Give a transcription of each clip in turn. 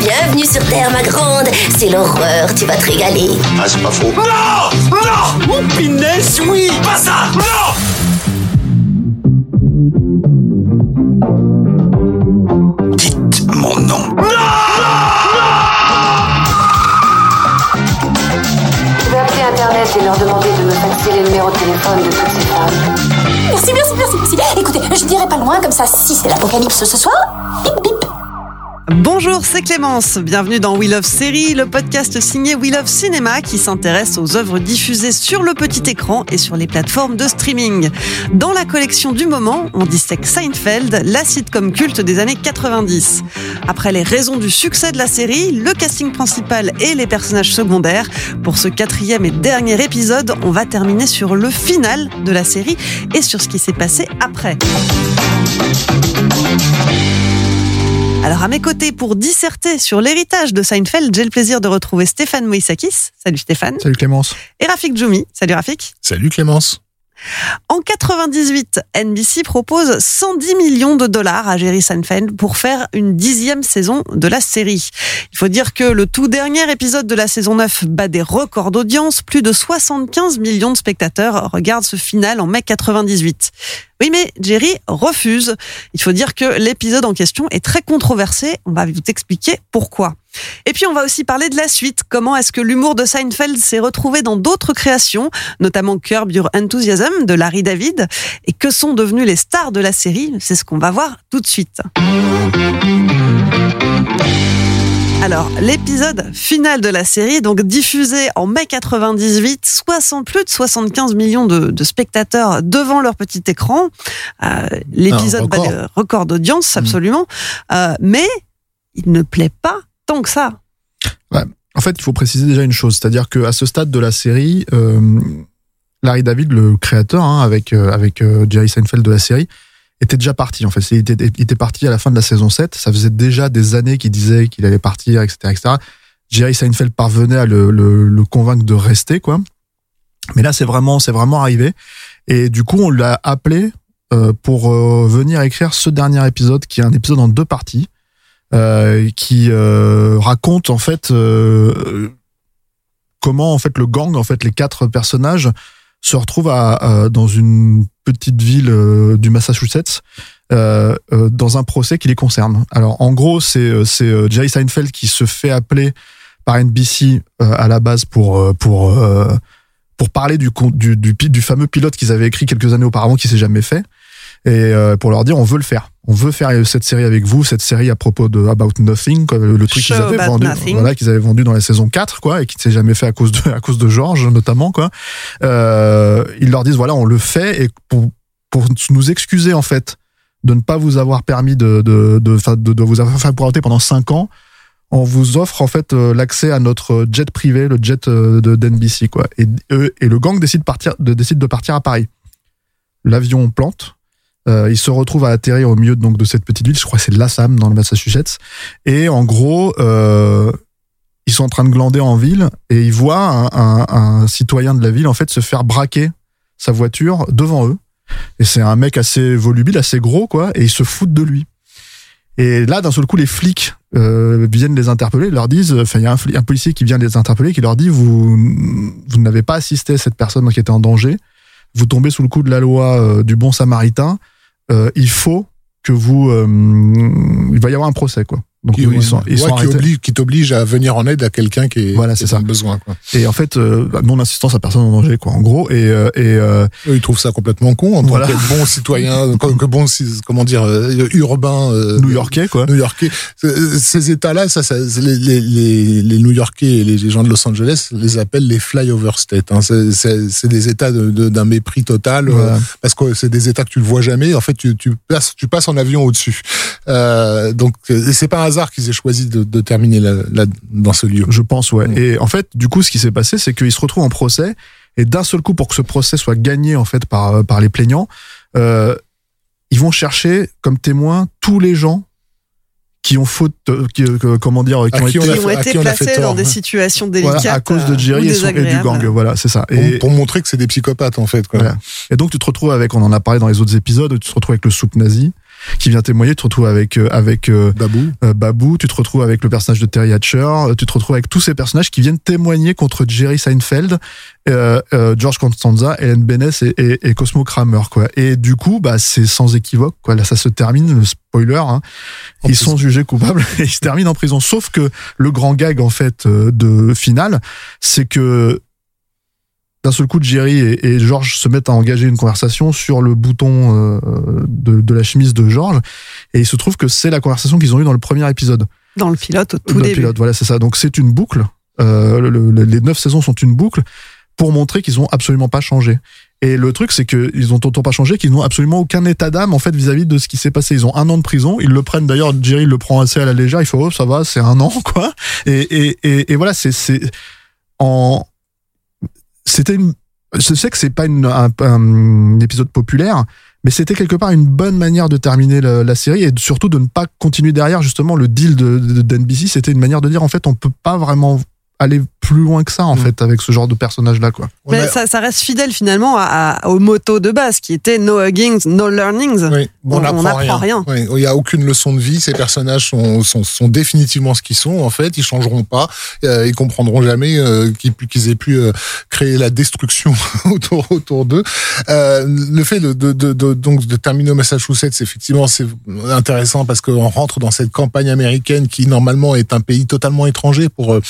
Bienvenue sur Terre, ma grande. C'est l'horreur, tu vas te régaler. Ah, c'est pas faux. Non Non Oh, punaise, oui Pas ça Non Dites mon nom. Je vais appeler Internet et leur demander de me faxer les numéros de téléphone de toutes ces femmes. Merci, merci, merci, merci. Écoutez, je dirai pas loin comme ça. Si c'est l'apocalypse ce soir, bip bip. Bonjour, c'est Clémence. Bienvenue dans We Love Série, le podcast signé We Love Cinéma qui s'intéresse aux œuvres diffusées sur le petit écran et sur les plateformes de streaming. Dans la collection du moment, on dissèque Seinfeld, la sitcom culte des années 90. Après les raisons du succès de la série, le casting principal et les personnages secondaires, pour ce quatrième et dernier épisode, on va terminer sur le final de la série et sur ce qui s'est passé après. Alors à mes côtés, pour disserter sur l'héritage de Seinfeld, j'ai le plaisir de retrouver Stéphane Moïsakis. Salut Stéphane. Salut Clémence. Et Rafik Djoumi. Salut Rafik. Salut Clémence. En 98, NBC propose 110 millions de dollars à Jerry Seinfeld pour faire une dixième saison de la série. Il faut dire que le tout dernier épisode de la saison 9 bat des records d'audience. Plus de 75 millions de spectateurs regardent ce final en mai 98. Oui, mais Jerry refuse. Il faut dire que l'épisode en question est très controversé. On va vous expliquer pourquoi. Et puis on va aussi parler de la suite. Comment est-ce que l'humour de Seinfeld s'est retrouvé dans d'autres créations, notamment Curb Your Enthusiasm de Larry David, et que sont devenus les stars de la série? C'est ce qu'on va voir tout de suite. Alors, l'épisode final de la série, donc diffusé en mai 98, 60, plus de 75 millions de, de spectateurs devant leur petit écran. Euh, l'épisode bat record. d'audience, absolument. Euh, mais il ne plaît pas que ça. En fait, il faut préciser déjà une chose, c'est-à-dire qu'à ce stade de la série, euh, Larry David, le créateur, hein, avec euh, avec euh, Jerry Seinfeld de la série, était déjà parti. En fait, il était, il était parti à la fin de la saison 7. Ça faisait déjà des années qu'il disait qu'il allait partir, etc., etc. Jerry Seinfeld parvenait à le, le, convaincre de rester, quoi. Mais là, c'est vraiment, c'est vraiment arrivé. Et du coup, on l'a appelé pour venir écrire ce dernier épisode, qui est un épisode en deux parties, qui euh, raconte en fait euh, comment en fait le gang, en fait les quatre personnages se retrouvent à, à- dans une petite ville euh, du Massachusetts euh, euh, dans un procès qui les concerne. Alors en gros, c'est euh, c'est euh, Jerry Seinfeld qui se fait appeler par NBC euh, à la base pour euh, pour euh, pour parler du, du du du fameux pilote qu'ils avaient écrit quelques années auparavant qui s'est jamais fait et euh, pour leur dire on veut le faire. On veut faire cette série avec vous, cette série à propos de About Nothing, le truc qu'ils avaient vendu, Nothing. voilà, qu'ils avaient vendu dans la saison 4, quoi, et qui ne s'est jamais fait à cause de, à cause de George, notamment, quoi. Euh, ils leur disent, voilà, on le fait, et pour, pour nous excuser, en fait, de ne pas vous avoir permis de, de, de, enfin, de, de vous avoir fait pendant 5 ans, on vous offre, en fait, euh, l'accès à notre jet privé, le jet euh, de d'NBC, quoi. Et, et le gang décide, partir, de, décide de partir à Paris. L'avion plante. Euh, il se retrouve à atterrir au milieu donc de cette petite ville, je crois que c'est Lassam dans le Massachusetts. Et en gros, euh, ils sont en train de glander en ville et ils voient un, citoyen de la ville en fait se faire braquer sa voiture devant eux. Et c'est un mec assez volubile, assez gros quoi, et ils se foutent de lui. Et là, d'un seul coup, les flics euh, viennent les interpeller, leur disent, enfin, il y a un, policier qui vient les interpeller, qui leur dit, vous, vous n'avez pas assisté à cette personne qui était en danger, vous tombez sous le coup de la loi euh, du bon samaritain, euh, il faut que vous, euh, il va y avoir un procès quoi. Donc qui, ils sont, ils ouais, sont qui oblige, qui t'oblige à venir en aide à quelqu'un qui est, Voilà, c'est ça. besoin. Quoi. Et en fait, euh, non assistance à personne en danger, quoi. En gros, et euh, et euh, Eux, ils trouvent ça complètement con en tant que bon citoyen, que bon, comment dire, euh, urbain euh, New-Yorkais, quoi. New-Yorkais. Euh, Ces États-là, ça, ça les, les, les, les New-Yorkais et les gens de Los Angeles les appellent les flyover states. Hein. C'est- C'est c'est des États de- de- d'un mépris total euh, Voilà. parce que c'est des États que tu ne vois jamais. En fait, tu, tu passes, tu passes en avion au-dessus. Euh, donc, c'est pas un hasard qu'ils aient choisi de, de terminer là, là, dans ce lieu. Je pense, ouais. Mm. Et en fait, du coup, ce qui s'est passé, c'est qu'ils se retrouvent en procès. Et d'un seul coup, pour que ce procès soit gagné en fait par euh, par les plaignants, euh, ils vont chercher comme témoins tous les gens qui ont faute, euh, qui, euh, comment dire, qui ont qui été ont été placés dans tort, des situations voilà, délicates. à cause de Jerry et, son- et du gang. Voilà, c'est ça. Pour, Et, pour montrer que c'est des psychopathes en fait. Quoi. Voilà. Et donc tu te retrouves avec, on en a parlé dans les autres épisodes, tu te retrouves avec le soupe nazi qui vient témoigner, tu te retrouves avec euh, avec euh, Babou. euh, Babou, tu te retrouves avec le personnage de Terry Hatcher, tu te retrouves avec tous ces personnages qui viennent témoigner contre Jerry Seinfeld, euh, euh, George Constanza, Ellen Benes et, et, et Cosmo Kramer quoi. Et du coup, bah c'est sans équivoque quoi. Là ça se termine, le spoiler. Hein. Ils sont jugés coupables et ils se terminent en prison. Sauf que le grand gag en fait de finale, c'est que d'un seul coup, Jerry et, et George se mettent à engager une conversation sur le bouton euh, de, de la chemise de George, et il se trouve que c'est la conversation qu'ils ont eue dans le premier épisode. Dans le pilote, au tout Dans le pilote, voilà, c'est ça. Donc c'est une boucle. Euh, le- le- les neuf saisons sont une boucle pour montrer qu'ils ont absolument pas changé. Et le truc, c'est qu'ils ont autant pas changé qu'ils n'ont absolument aucun état d'âme en fait vis-à-vis de ce qui s'est passé. Ils ont un an de prison. Ils le prennent d'ailleurs. Jerry le prend assez à la légère. Il fait oh ça va, c'est un an quoi. Et et et, et voilà, c'est c'est en c'était une. Je sais que c'est pas un, épisode populaire, mais c'était quelque part une bonne manière de terminer la, série et surtout de ne pas continuer derrière justement le deal de, de-. C'était une manière de dire en fait on peut pas vraiment aller plus loin que ça en Mm. fait avec ce genre de personnage là quoi. Mais ça, ça reste fidèle finalement à, à- au motto de base qui était no huggings, no learnings. Oui, on On- on n'apprend rien. Oui, il n'y a aucune leçon de vie. Ces personnages sont, sont, sont définitivement ce qu'ils sont. En fait, ils changeront pas. Euh, ils comprendront jamais euh, qu'ils qu'ils aient pu euh, créer la destruction autour autour d'eux. Euh, le fait de, de, de, de- donc de terminer au Massachusetts, effectivement, c'est intéressant parce qu'on rentre dans cette campagne américaine qui normalement est un pays totalement étranger pour euh,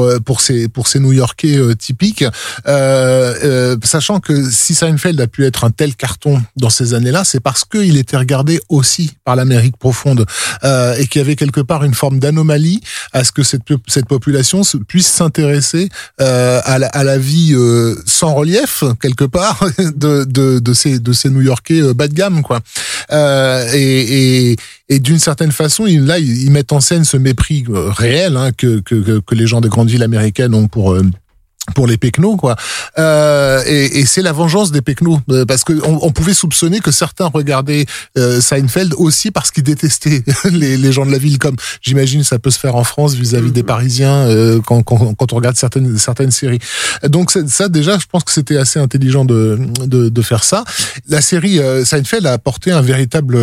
pour euh, pour ces pour ces New-Yorkais euh, typiques. Euh, sachant que si Seinfeld a pu être un tel carton dans ces années-là, c'est parce qu'il était regardé aussi par l'Amérique profonde et qu'il y avait quelque part une forme d'anomalie à ce que cette, cette population se- puisse s'intéresser à, la, à la vie sans relief quelque part de, de, de ces de ces New-Yorkais bas de gamme quoi. Et, et, d'une certaine façon, là, ils, mettent en scène ce mépris réel hein, que, que, que les gens des grandes villes américaines ont pour euh, pour les Péquenots, quoi. Euh, et et c'est la vengeance des Péquenots, euh, parce que on, pouvait soupçonner que certains regardaient euh, Seinfeld aussi parce qu'ils détestaient les, les gens de la ville, comme j'imagine ça peut se faire en France vis-à-vis des Parisiens euh, quand, quand, quand on regarde certaines certaines séries. Donc ça déjà, je pense que c'était assez intelligent de, de de faire ça. La série euh, Seinfeld a apporté un véritable,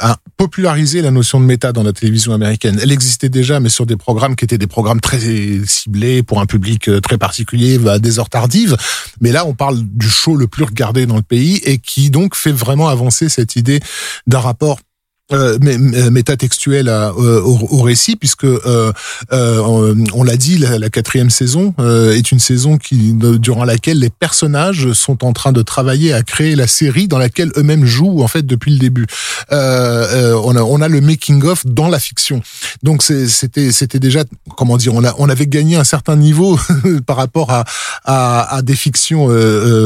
a popularisé la notion de méta dans la télévision américaine. Elle existait déjà, mais sur des programmes qui étaient des programmes très ciblés pour un public très particulier, des heures tardives. Mais là, on parle du show le plus regardé dans le pays et qui donc fait vraiment avancer cette idée d'un rapport euh, mé- métatextuel à, euh, au, récit puisque euh, euh, on, on l'a dit la, quatrième saison euh, est une saison qui durant laquelle les personnages sont en train de travailler à créer la série dans laquelle eux-mêmes jouent en fait depuis le début. Euh, euh, on a on a le making of dans la fiction. Donc c'était c'était déjà comment dire on a on avait gagné un certain niveau par rapport à à, à des fictions euh,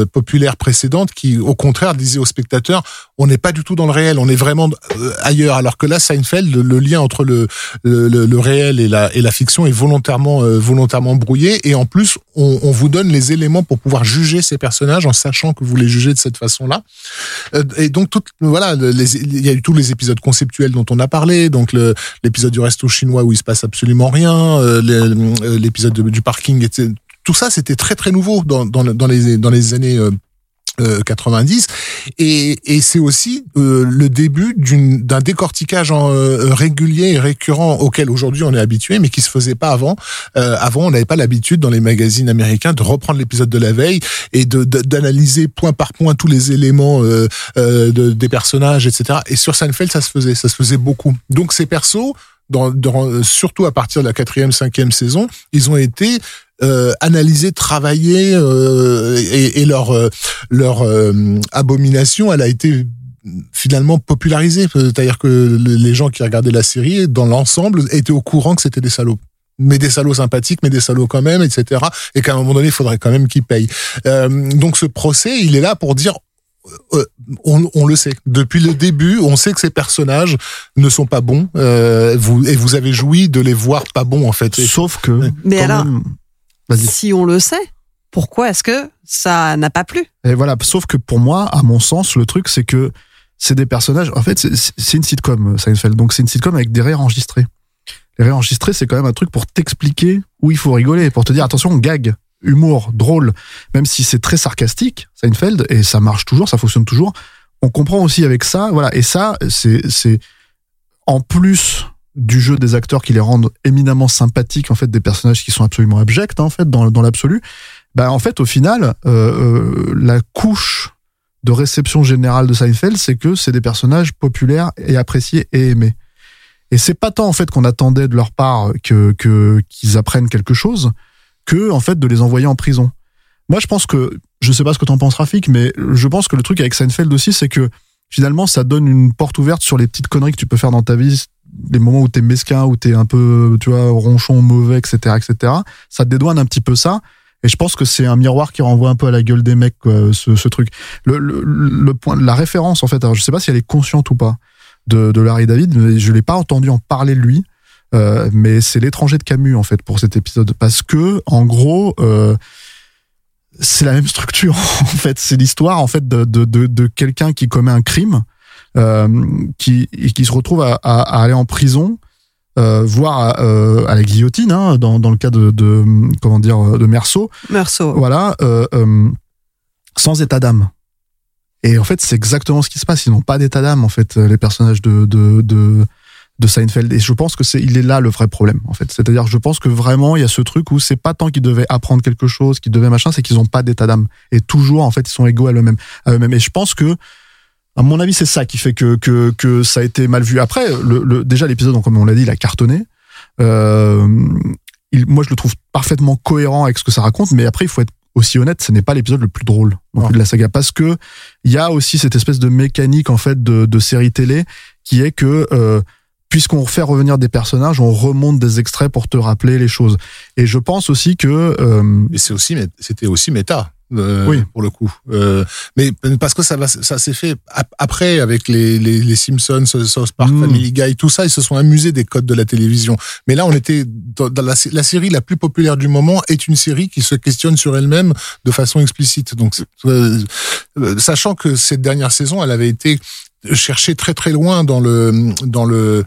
euh, populaires précédentes qui au contraire disaient aux spectateurs on n'est pas du tout dans le réel on est vraiment euh, alors que là Seinfeld le, lien entre le, le, le- réel et la et la fiction est volontairement euh, volontairement brouillé et en plus on, on vous donne les éléments pour pouvoir juger ces personnages en sachant que vous les jugez de cette façon là et donc tout voilà il y a eu tous les épisodes conceptuels dont on a parlé donc l'épisode du resto chinois où il se passe absolument rien euh, euh, l'épisode de- du parking etc. tout ça c'était très très nouveau dans dans, les dans les années euh, euh, 90 et, et c'est aussi euh, le début d'un décortiquage en, euh, régulier et récurrent auquel aujourd'hui on est habitué mais qui se faisait pas avant. Euh, avant on n'avait pas l'habitude dans les magazines américains de reprendre l'épisode de la veille et d'analyser point par point tous les éléments euh, euh, de, des personnages etc et sur Seinfeld ça se faisait ça se faisait beaucoup. Donc ces persos dans, surtout à partir de la quatrième, cinquième saison, ils ont été euh, analysés, travaillés, euh, et, et leur euh, leur euh, abomination, elle a été finalement popularisée. C'est-à-dire que le- les gens qui regardaient la série, dans l'ensemble, étaient au courant que c'était des salauds mais des salauds sympathiques, mais des salauds quand même, etc. Et qu'à un moment donné, il faudrait quand même qu'ils payent. Euh, donc ce procès, il est là pour dire, euh, on, on le sait. Depuis le début, on sait que ces personnages ne sont pas bons. Euh, vous, et vous avez joui de les voir pas bons, en fait. Et- Sauf que. Mais alors, même- Vas-y. si on le sait, pourquoi est-ce que ça n'a pas plu? Et voilà, sauf que pour moi, à mon sens, le truc, c'est que c'est des personnages. En fait, c'est- une sitcom, euh, Seinfeld. Donc, c'est une sitcom avec des rires enregistrés. Les rires enregistrés, c'est quand même un truc pour t'expliquer où il faut rigoler, pour te dire attention, gag, humour, drôle. Même si c'est très sarcastique, Seinfeld, et ça marche toujours, ça fonctionne toujours. On comprend aussi avec ça, voilà. Et ça, c'est, en plus du jeu des acteurs qui les rendent éminemment sympathiques, en fait, des personnages qui sont absolument abjects, hein, en fait, dans, dans l'absolu. Bah, en fait, au final, euh, euh, la couche de réception générale de Seinfeld, c'est que c'est des personnages populaires et appréciés et aimés. Et c'est pas tant en fait qu'on attendait de leur part que qu'ils apprennent quelque chose, que en fait de les envoyer en prison. Moi, je pense que je sais pas ce que t'en penses, Rafik, mais je pense que le truc avec Seinfeld aussi, c'est que finalement, ça donne une porte ouverte sur les petites conneries que tu peux faire dans ta vie, les moments où t'es mesquin, où t'es un peu, tu vois, ronchon, mauvais, etc., etc. Ça dédouane un petit peu ça. Et je pense que c'est un miroir qui renvoie un peu à la gueule des mecs, ce, ce truc. Le, le, le point, la référence, en fait, alors je sais pas si elle est consciente ou pas de, de Larry David, mais je l'ai pas entendu en parler de lui. Euh, mais c'est l'étranger de Camus en fait pour cet épisode parce que en gros euh, c'est la même structure en fait c'est l'histoire en fait de, de, de, de quelqu'un qui commet un crime euh, qui et qui se retrouve à, à, à aller en prison euh, voire à, euh, à la guillotine hein, dans, dans le cas de, de comment dire de Merceau Meursault. voilà, euh, sans état d'âme. Et en fait, c'est exactement ce qui se passe. Ils n'ont pas d'état d'âme, en fait, les personnages de, de, de, de Seinfeld. Et je pense que c'est, il est là le vrai problème, en fait. C'est-à-dire, je pense que vraiment, il y a ce truc où c'est pas tant qu'ils devaient apprendre quelque chose, qu'ils devaient machin, c'est qu'ils n'ont pas d'état d'âme. Et toujours, en fait, ils sont égaux à eux-mêmes. À eux-mêmes. Et je pense que, à mon avis, c'est ça qui fait que, que, que ça a été mal vu. Après, le, le, déjà, l'épisode, comme on l'a dit, il a cartonné. Euh, il, moi, je le trouve parfaitement cohérent avec ce que ça raconte, mais après, il faut être aussi honnête, ce n'est pas l'épisode le plus drôle non plus de la saga parce que il y a aussi cette espèce de mécanique en fait de, de série télé qui est que euh, puisqu'on fait revenir des personnages, on remonte des extraits pour te rappeler les choses. Et je pense aussi que euh, Et c'est aussi, c'était aussi méta. euh, Oui. pour le coup. Euh, mais parce que ça va, ça s'est fait ap- après avec les, les, les Simpsons, South Park, Mm. Family Guy, tout ça, ils se sont amusés des codes de la télévision. Mais là, on était dans, dans la, sé- la série la plus populaire du moment est une série qui se questionne sur elle-même de façon explicite. Donc, euh, euh, sachant que cette dernière saison, elle avait été cherchée très très loin dans le dans le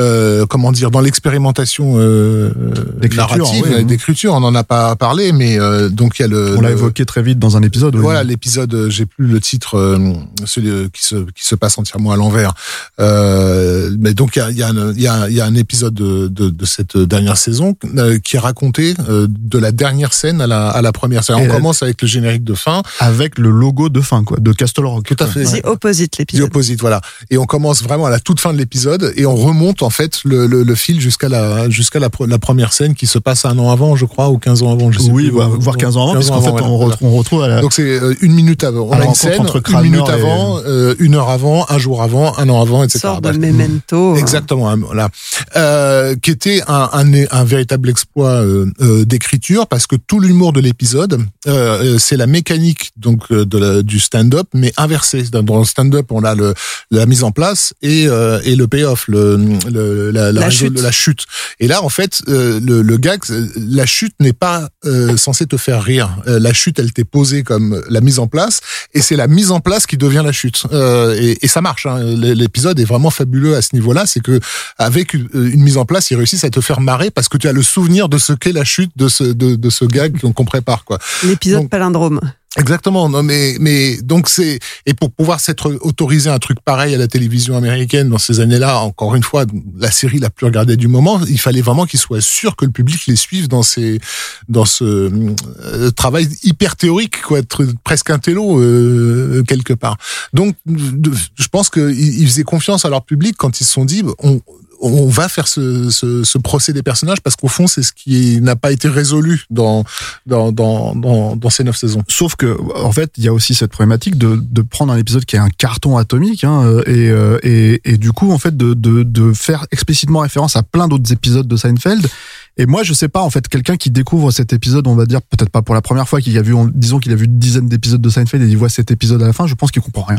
euh, comment dire dans l'expérimentation euh, D'écriture, narrative oui, d'écriture on n'en a pas parlé mais euh, donc il y a le on l'a évoqué très vite dans un épisode. oui. voilà l'épisode, euh, j'ai plus le titre, euh, celui euh, qui se qui se passe entièrement à l'envers. Euh, mais donc il y a il y a y a, il y a un épisode de, de, de cette dernière saison euh, qui est raconté euh, de la dernière scène à la à la première scène. On la- commence avec le générique de fin. Avec le logo de fin, quoi, de Castle Rock. Tout à fait. The Opposite, l'épisode. Opposite, voilà. Et on commence vraiment à la toute fin de l'épisode et on remonte en fait le, le, le fil jusqu'à la jusqu'à la, pre- la première scène qui se passe un an avant, je crois, ou 15 ans avant. Je sais Oui, plus, voire, voire 15 ans avant, 15 puisqu'en fait, voilà, on, voilà. retrouve, on retrouve à la, Donc c'est euh, une minute avant. On a une scène, entre une minute et- avant, euh, une heure avant, un jour avant, un an avant, etc. Sort de. Memento. hein. Exactement, hein, voilà. Euh, qui était un, un, un véritable exploit euh, euh, d'écriture parce que tout l'humour de l'épisode, c'est la mécanique donc de la- du stand-up, mais inversé. Dans dans le stand-up, on a le, la mise en place et, euh, et le payoff, le, le, la, chute. la chute. Et là, en fait, euh, le, le gag, euh, la chute n'est pas euh, censée te faire rire. Euh, la chute, elle t'est posée comme la mise en place, et c'est la mise en place qui devient la chute. Et, et ça marche. Hein. L'épisode est vraiment fabuleux à ce niveau-là. C'est que avec une, une mise en place, ils réussissent à te faire marrer parce que tu as le souvenir de ce qu'est la chute de ce de, de ce gag qu'on prépare, quoi. L'épisode palindrome. Exactement. Non, mais mais donc c'est et pour pouvoir s'être autorisé un truc pareil à la télévision américaine dans ces années-là, encore une fois, la série la plus regardée du moment, il fallait vraiment qu'ils soient sûrs que le public les suive dans ces dans ce euh, travail hyper théorique, quoi, être presque un télo euh, quelque part. Donc, je pense qu'ils ils faisaient confiance à leur public quand ils se sont dit, on on va faire ce, ce, ce procès des personnages parce qu'au fond, c'est ce qui n'a pas été résolu dans dans dans dans, ces neuf saisons. Sauf que, en fait, il y a aussi cette problématique de, de prendre un épisode qui est un carton atomique hein, euh, et, euh, et, et du coup, en fait, de, de, de faire explicitement référence à plein d'autres épisodes de Seinfeld. Et moi, je sais pas, en fait, quelqu'un qui découvre cet épisode, on va dire, peut-être pas pour la première fois, qu'il a vu, on- disons qu'il a vu une dizaine d'épisodes de Seinfeld et il voit cet épisode à la fin, je pense qu'il comprend rien.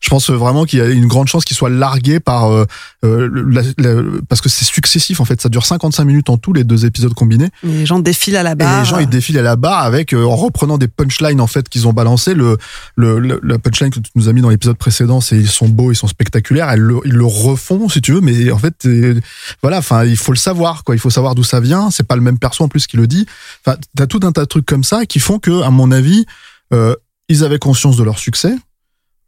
Je pense vraiment qu'il y a une grande chance qu'il soit largué par euh, euh, la- la- parce que c'est successif en fait, ça dure 55 minutes en tout les deux épisodes combinés. Les gens défilent à la Et barre. les gens ils défilent à la barre avec euh, en reprenant des punchlines en fait qu'ils ont balancé. Le le, le la punchline que tu nous as mis dans l'épisode précédent c'est ils sont beaux ils sont spectaculaires. Elles le, ils le refont si tu veux mais en fait euh, voilà enfin il faut le savoir quoi. Il faut savoir d'où ça vient. C'est pas le même perso en plus qui le dit. Enfin t'as tout un tas de trucs comme ça qui font que à mon avis euh, ils avaient conscience de leur succès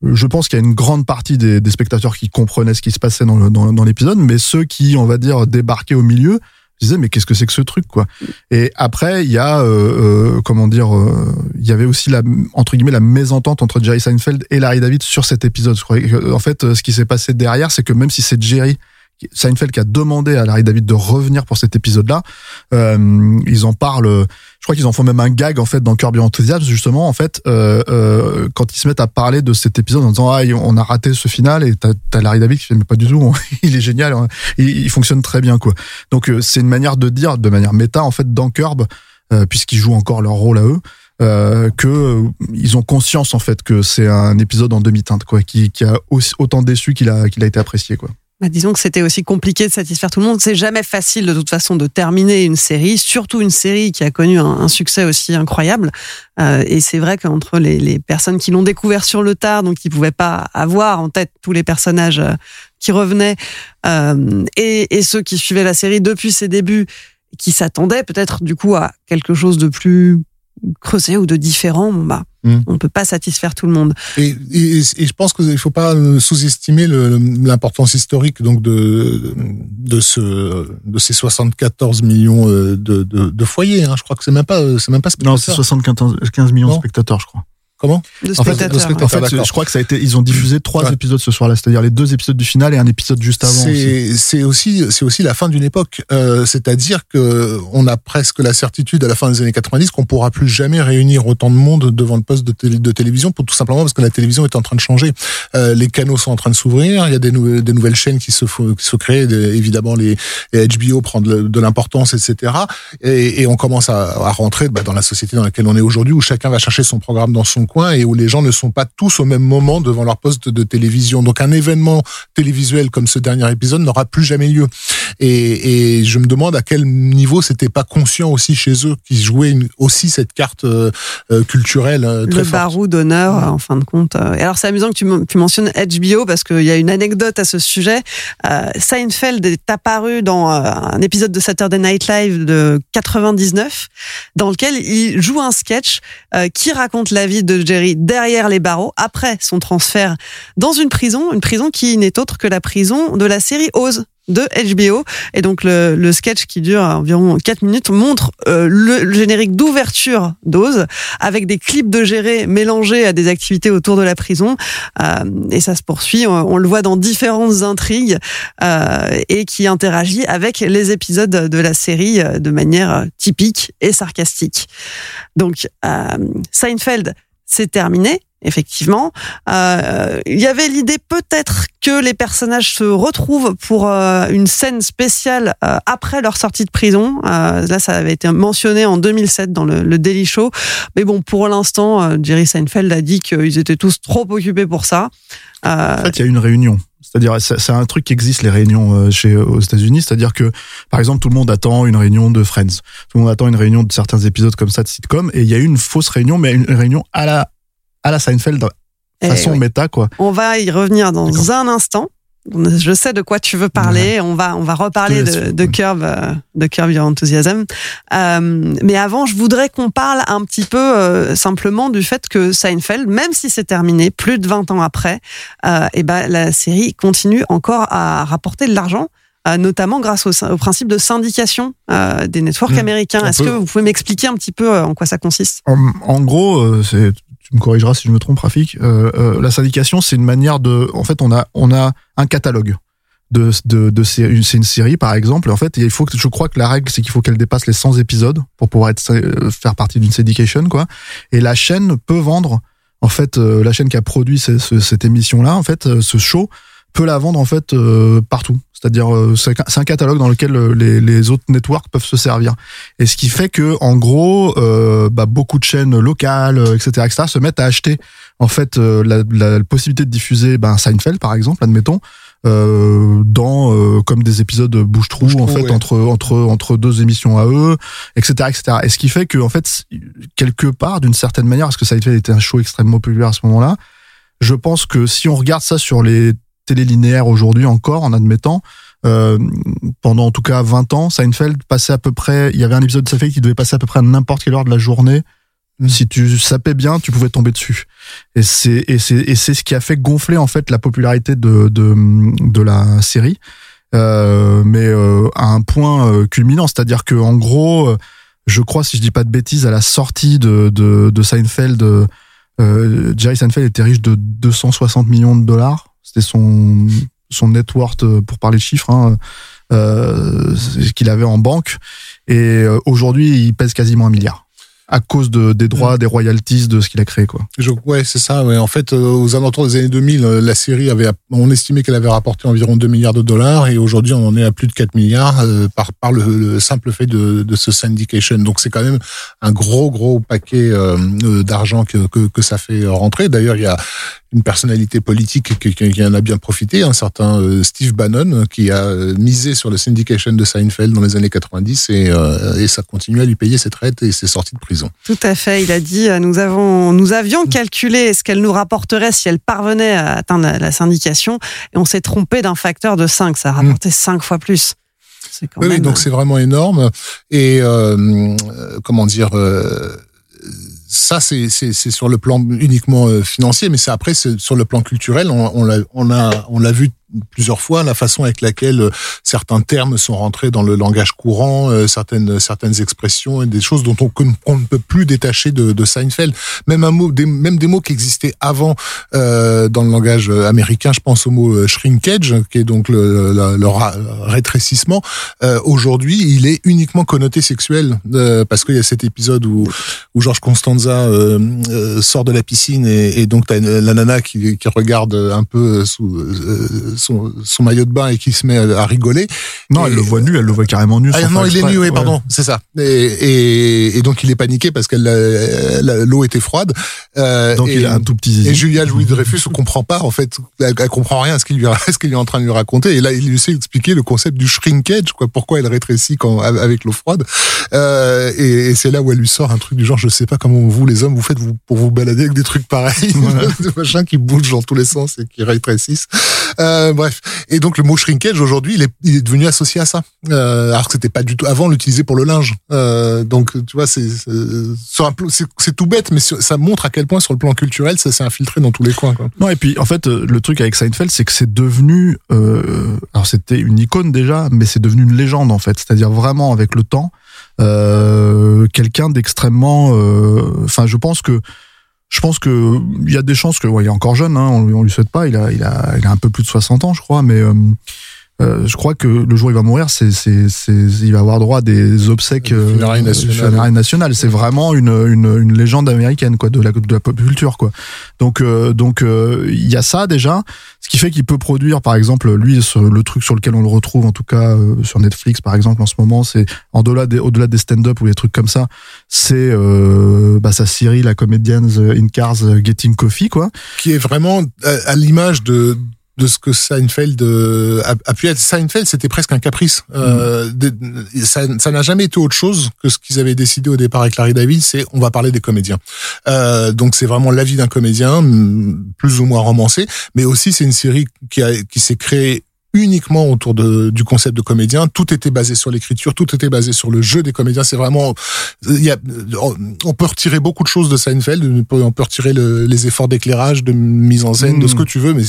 je pense qu'il y a une grande partie des, spectateurs qui comprenaient ce qui se passait dans l'épisode, mais ceux qui, on va dire, débarquaient au milieu, disaient mais qu'est-ce que c'est que ce truc quoi? Et après il y a euh, euh, comment dire, euh, il y avait aussi la entre guillemets la mésentente entre Jerry Seinfeld et Larry David sur cet épisode. En fait, ce qui s'est passé derrière, c'est que même si c'est Jerry Seinfeld qui a demandé à Larry David de revenir pour cet épisode-là. Euh, ils en parlent. Je crois qu'ils en font même un gag en fait dans Curb Your Enthusiasm justement en fait euh, euh, quand ils se mettent à parler de cet épisode en disant ah on a raté ce final et t'as as Larry David qui fait mais pas du tout il est génial hein. il, il fonctionne très bien quoi donc euh, c'est une manière de dire de manière méta en fait dans Curb euh, puisqu'ils jouent encore leur rôle à eux euh, que euh, ils ont conscience en fait que c'est un épisode en demi-teinte quoi qui, qui a aussi, autant déçu qu'il a qu'il a été apprécié quoi Bah, disons que c'était aussi compliqué de satisfaire tout le monde. C'est jamais facile de toute façon de terminer une série, surtout une série qui a connu un, succès aussi incroyable. Euh, et c'est vrai qu'entre les, les personnes qui l'ont découvert sur le tard, donc qui pouvaient pas avoir en tête tous les personnages euh, qui revenaient, euh, et, et ceux qui suivaient la série depuis ses débuts, qui s'attendaient peut-être du coup à quelque chose de plus creusé ou de différent, bah, Mm. on peut pas satisfaire tout le monde. Et, et, et je pense qu'il ne faut pas sous-estimer l'importance historique donc de de ce de ces 74 millions euh, de, de, de foyers. Hein. Je crois que c'est même pas c'est même pas non c'est spectateur. 75 15 millions Non. de spectateurs je crois Comment De En fait, spectateurs. de spectateurs. En fait, d'accord. je crois que ça a été, ils ont diffusé trois Ouais. épisodes ce soir-là, c'est-à-dire les deux épisodes du final et un épisode juste avant. aussi. C'est c'est aussi c'est aussi la fin d'une époque. Euh, C'est-à-dire que on a presque la certitude à la fin des années 90 qu'on pourra plus jamais réunir autant de monde devant le poste de, télé- de télévision, pour tout simplement parce que la télévision est en train de changer. Euh, les canaux sont en train de s'ouvrir. Il y a des, nou- des nouvelles chaînes qui se qui se créent. Des- évidemment, les, les HBO prennent de, de l'importance, etc. Et, et on commence à, à rentrer bah, dans la société dans laquelle on est aujourd'hui, où chacun va chercher son programme dans son coin et où les gens ne sont pas tous au même moment devant leur poste de télévision. Donc un événement télévisuel comme ce dernier épisode n'aura plus jamais lieu. Et, et je me demande à quel niveau c'était pas conscient aussi chez eux qui jouaient une- aussi cette carte euh, euh, culturelle euh, très le barou d'honneur, en fin de compte. Et alors, c'est amusant que tu, tu mentionnes HBO parce qu'il y a une anecdote à ce sujet. Euh, Seinfeld est apparu dans un épisode de Saturday Night Live de 99 dans lequel il joue un sketch qui raconte la vie de Jerry derrière les barreaux après son transfert dans une prison, une prison qui n'est autre que la prison de la série Oz de HBO et donc le, sketch qui dure environ 4 minutes montre euh, le, générique d'ouverture d'Oz avec des clips de gérés mélangés à des activités autour de la prison. Euh, et ça se poursuit. On, le voit dans différentes intrigues euh, et qui interagit avec les épisodes de la série de manière typique et sarcastique. Donc Seinfeld c'est terminé effectivement. Euh, il y avait l'idée peut-être que les personnages se retrouvent pour euh, une scène spéciale euh, après leur sortie de prison. Là, ça avait été mentionné en 2007 dans le, Daily Show. Mais bon, pour l'instant, Jerry Seinfeld a dit qu'ils étaient tous trop occupés pour ça. En fait, il y a une réunion. C'est-à-dire, c'est un truc qui existe les réunions chez aux États-Unis. C'est-à-dire que, par exemple, tout le monde attend une réunion de Friends. Tout le monde attend une réunion de certains épisodes comme ça de sitcom. Et il y a eu une fausse réunion, mais une réunion à la à la Seinfeld, Eh façon oui. méta quoi. On va y revenir dans un instant. Je sais de quoi tu veux parler. On va on va reparler de, euh, de Curb Your Enthusiasm. Euh, mais avant, je voudrais qu'on parle un petit peu euh, simplement du fait que Seinfeld, même si c'est terminé plus de 20 ans après, euh, et ben la série continue encore à rapporter de l'argent. euh, notamment grâce au, au principe de syndication euh, des networks Mm. américains. Est-ce que vous pouvez m'expliquer un petit peu euh, en quoi ça consiste? En, en gros, euh, c'est tu me corrigeras si je me trompe, Rafik. euh, euh, la syndication, c'est une manière de. En fait, on a on a un catalogue. de, de, de c'est une série par exemple. En fait, il faut que je crois que la règle c'est qu'il faut qu'elle dépasse les 100 épisodes pour pouvoir être euh, faire partie d'une syndication quoi. Et la chaîne peut vendre en fait la chaîne qui a produit ce- ce- cette émission là en fait ce show peut la vendre en fait euh, partout. C'est-à-dire euh, c'est un- catalogue dans lequel euh, les, les autres networks peuvent se servir. Et ce qui fait que en gros euh, bah, beaucoup de chaînes locales euh, etc etc se mettent à acheter en fait euh, la, la possibilité de diffuser ben, Seinfeld par exemple admettons euh, dans euh, comme des épisodes bouche-trou en Bouche-trou, fait ouais. entre entre entre deux émissions à eux etc etc et ce qui fait que en fait quelque part d'une certaine manière parce que Seinfeld était un show extrêmement populaire à ce moment-là je pense que si on regarde ça sur les télé linéaires aujourd'hui encore en admettant euh, pendant en tout cas 20 ans Seinfeld passait à peu près il y avait un épisode de Seinfeld qui devait passer à peu près à n'importe quelle heure de la journée Mm. si tu sapais bien, tu pouvais tomber dessus. Et c'est et c'est et c'est ce qui a fait gonfler en fait la popularité de de de la série, euh, mais euh, à un point euh, culminant, c'est-à-dire que en gros, euh, je crois si je dis pas de bêtises, à la sortie de de, de Seinfeld, euh, Jerry Seinfeld était riche de 260 millions de dollars. C'était son son net worth euh, pour parler de chiffres hein, euh, ce qu'il avait en banque. Et euh, aujourd'hui, il pèse quasiment un milliard à cause de, des droits, des royalties de ce qu'il a créé, quoi. Je, ouais, c'est ça. Ouais. En fait, euh, aux alentours des années 2000, euh, la série avait, on estimait qu'elle avait rapporté environ 2 milliards de dollars, et aujourd'hui, on en est à plus de 4 milliards euh, par par le, le simple fait de, de ce syndication. Donc, c'est quand même un gros gros paquet d'argent que, que que ça fait rentrer. D'ailleurs, il y a une personnalité politique qui, en a bien profité, un certain Steve Bannon, qui a misé sur le syndication de Seinfeld dans les années 90, et, euh, et ça continue à lui payer ses traites et ses sorties de prison. Tout à fait. Il a dit euh, nous avons nous avions calculé ce qu'elle nous rapporterait si elle parvenait à atteindre la, syndication et on s'est trompé d'un facteur de 5. Ça a rapporté 5 fois plus. Quand Oui, donc c'est vraiment énorme. Et euh, euh, comment dire, euh, ça c'est sur le plan uniquement euh, financier, mais c'est après sur le plan culturel. On, on l'a on a on l'a vu plusieurs fois la façon avec laquelle euh, certains termes sont rentrés dans le langage courant, euh, certaines certaines expressions et des choses dont on, ne peut plus détacher de, de Seinfeld. Même un mot, des, même des mots qui existaient avant euh, dans le langage euh, américain. Je pense au mot shrinkage, qui est donc le, le, le rétrécissement. Euh, Aujourd'hui, il est uniquement connoté sexuel euh, parce qu'il y a cet épisode où où Georges Constanza sort de la piscine et, et donc t'as la nana qui, qui regarde un peu sous son, son maillot de bain et qui se met à, rigoler. Non, Et- elle le voit nu, elle le voit carrément nu. Ah non, il est nu, oui, Ouais. pardon, c'est ça. Et, et, et donc il est paniqué parce que l'eau était froide. Euh, Donc et, il a un tout petit zizi. et Julia Louis Dreyfus ne comprend pas en fait, elle, elle comprend rien à ce qu'il lui, ce qu'il est en train de lui raconter. Et là, il lui sait expliquer le concept du shrinkage, quoi, pourquoi elle rétrécit quand avec l'eau froide. Euh, et, c'est là où elle lui sort un truc du genre, je sais pas comment vous les hommes vous faites pour vous balader avec des trucs pareils, des machins qui bougent dans tous les sens et qui rétrécissent. Euh, bref. Et donc le mot shrinkage aujourd'hui, il est, devenu associé à ça. Euh, alors que c'était pas du tout. Avant, on l'utilisait pour le linge. Euh, donc tu vois, c'est tout bête, mais ça montre à quel point sur le plan culturel, ça s'est infiltré dans tous les coins. Non, et puis en fait, euh, le truc avec Seinfeld, c'est que c'est devenu, euh, alors c'était une icône déjà, mais c'est devenu une légende en fait. C'est-à-dire vraiment avec le temps, euh, quelqu'un d'extrêmement, euh, enfin, je pense que, je pense que il y a des chances que, ouais, il est encore jeune, hein, on, on lui souhaite pas, il a, il a, il a un peu plus de 60 ans, je crois, mais euh, euh, je crois que le jour où il va mourir, c'est, c'est, c'est, il va avoir droit à des obsèques nationales. funérailles nationales. C'est vraiment une, une, une légende américaine, quoi, de la, de la pop culture, quoi. Donc, euh, donc, euh, il y a ça déjà, ce qui fait qu'il peut produire, par exemple, lui, ce- le truc sur lequel on le retrouve, en tout cas euh, sur Netflix, par exemple, en ce moment, c'est en delà des, au-delà des stand-up ou des trucs comme ça, c'est euh, bah, sa série, la comédienne in Cars euh, Getting Coffee, quoi. Qui est vraiment à, à l'image de de ce que Seinfeld euh, a, a pu être. Seinfeld, c'était presque un caprice. Euh, de- ça ça n'a jamais été autre chose que ce qu'ils avaient décidé au départ avec Larry David, c'est on va parler des comédiens. Euh, donc c'est vraiment la vie d'un comédien, mm, plus ou moins romancé, mais aussi c'est une série qui a qui s'est créée uniquement autour de, du concept de comédien. Tout était basé sur l'écriture, tout était basé sur le jeu des comédiens. C'est vraiment, il y a, on peut retirer beaucoup de choses de Seinfeld. On peut, retirer le- les efforts d'éclairage, de mise en scène, de ce que tu veux, mais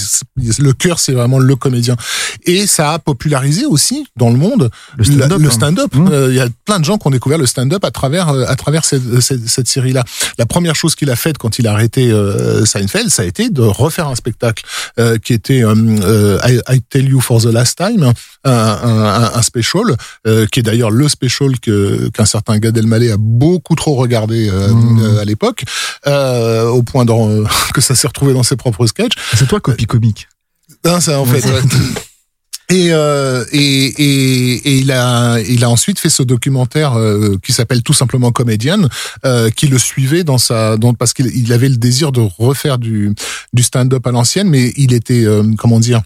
le cœur, c'est vraiment le comédien. Et ça a popularisé aussi dans le monde Le stand-up, stand-up. Mmh. Euh, Il y a plein de gens qui ont découvert le stand-up à travers euh, à travers cette, cette, cette série-là. La première chose qu'il a faite quand il a arrêté euh, Seinfeld, ça a été de refaire un spectacle euh, qui était euh, euh, I, I Tell You for for the Last Time, un, un, un special euh, qui est d'ailleurs le special que qu'un certain Gad Elmaleh a beaucoup trop regardé euh, Mmh. euh, à l'époque, euh, au point que ça s'est retrouvé dans ses propres sketchs. C'est toi copie comique. Non, c'est en fait. ouais. Et, euh, et, et, et il a il a ensuite fait ce documentaire euh, qui s'appelle tout simplement Comédienne, euh, qui le suivait dans sa dans, parce qu'il il avait le désir de refaire du du stand-up à l'ancienne, mais il était comment dire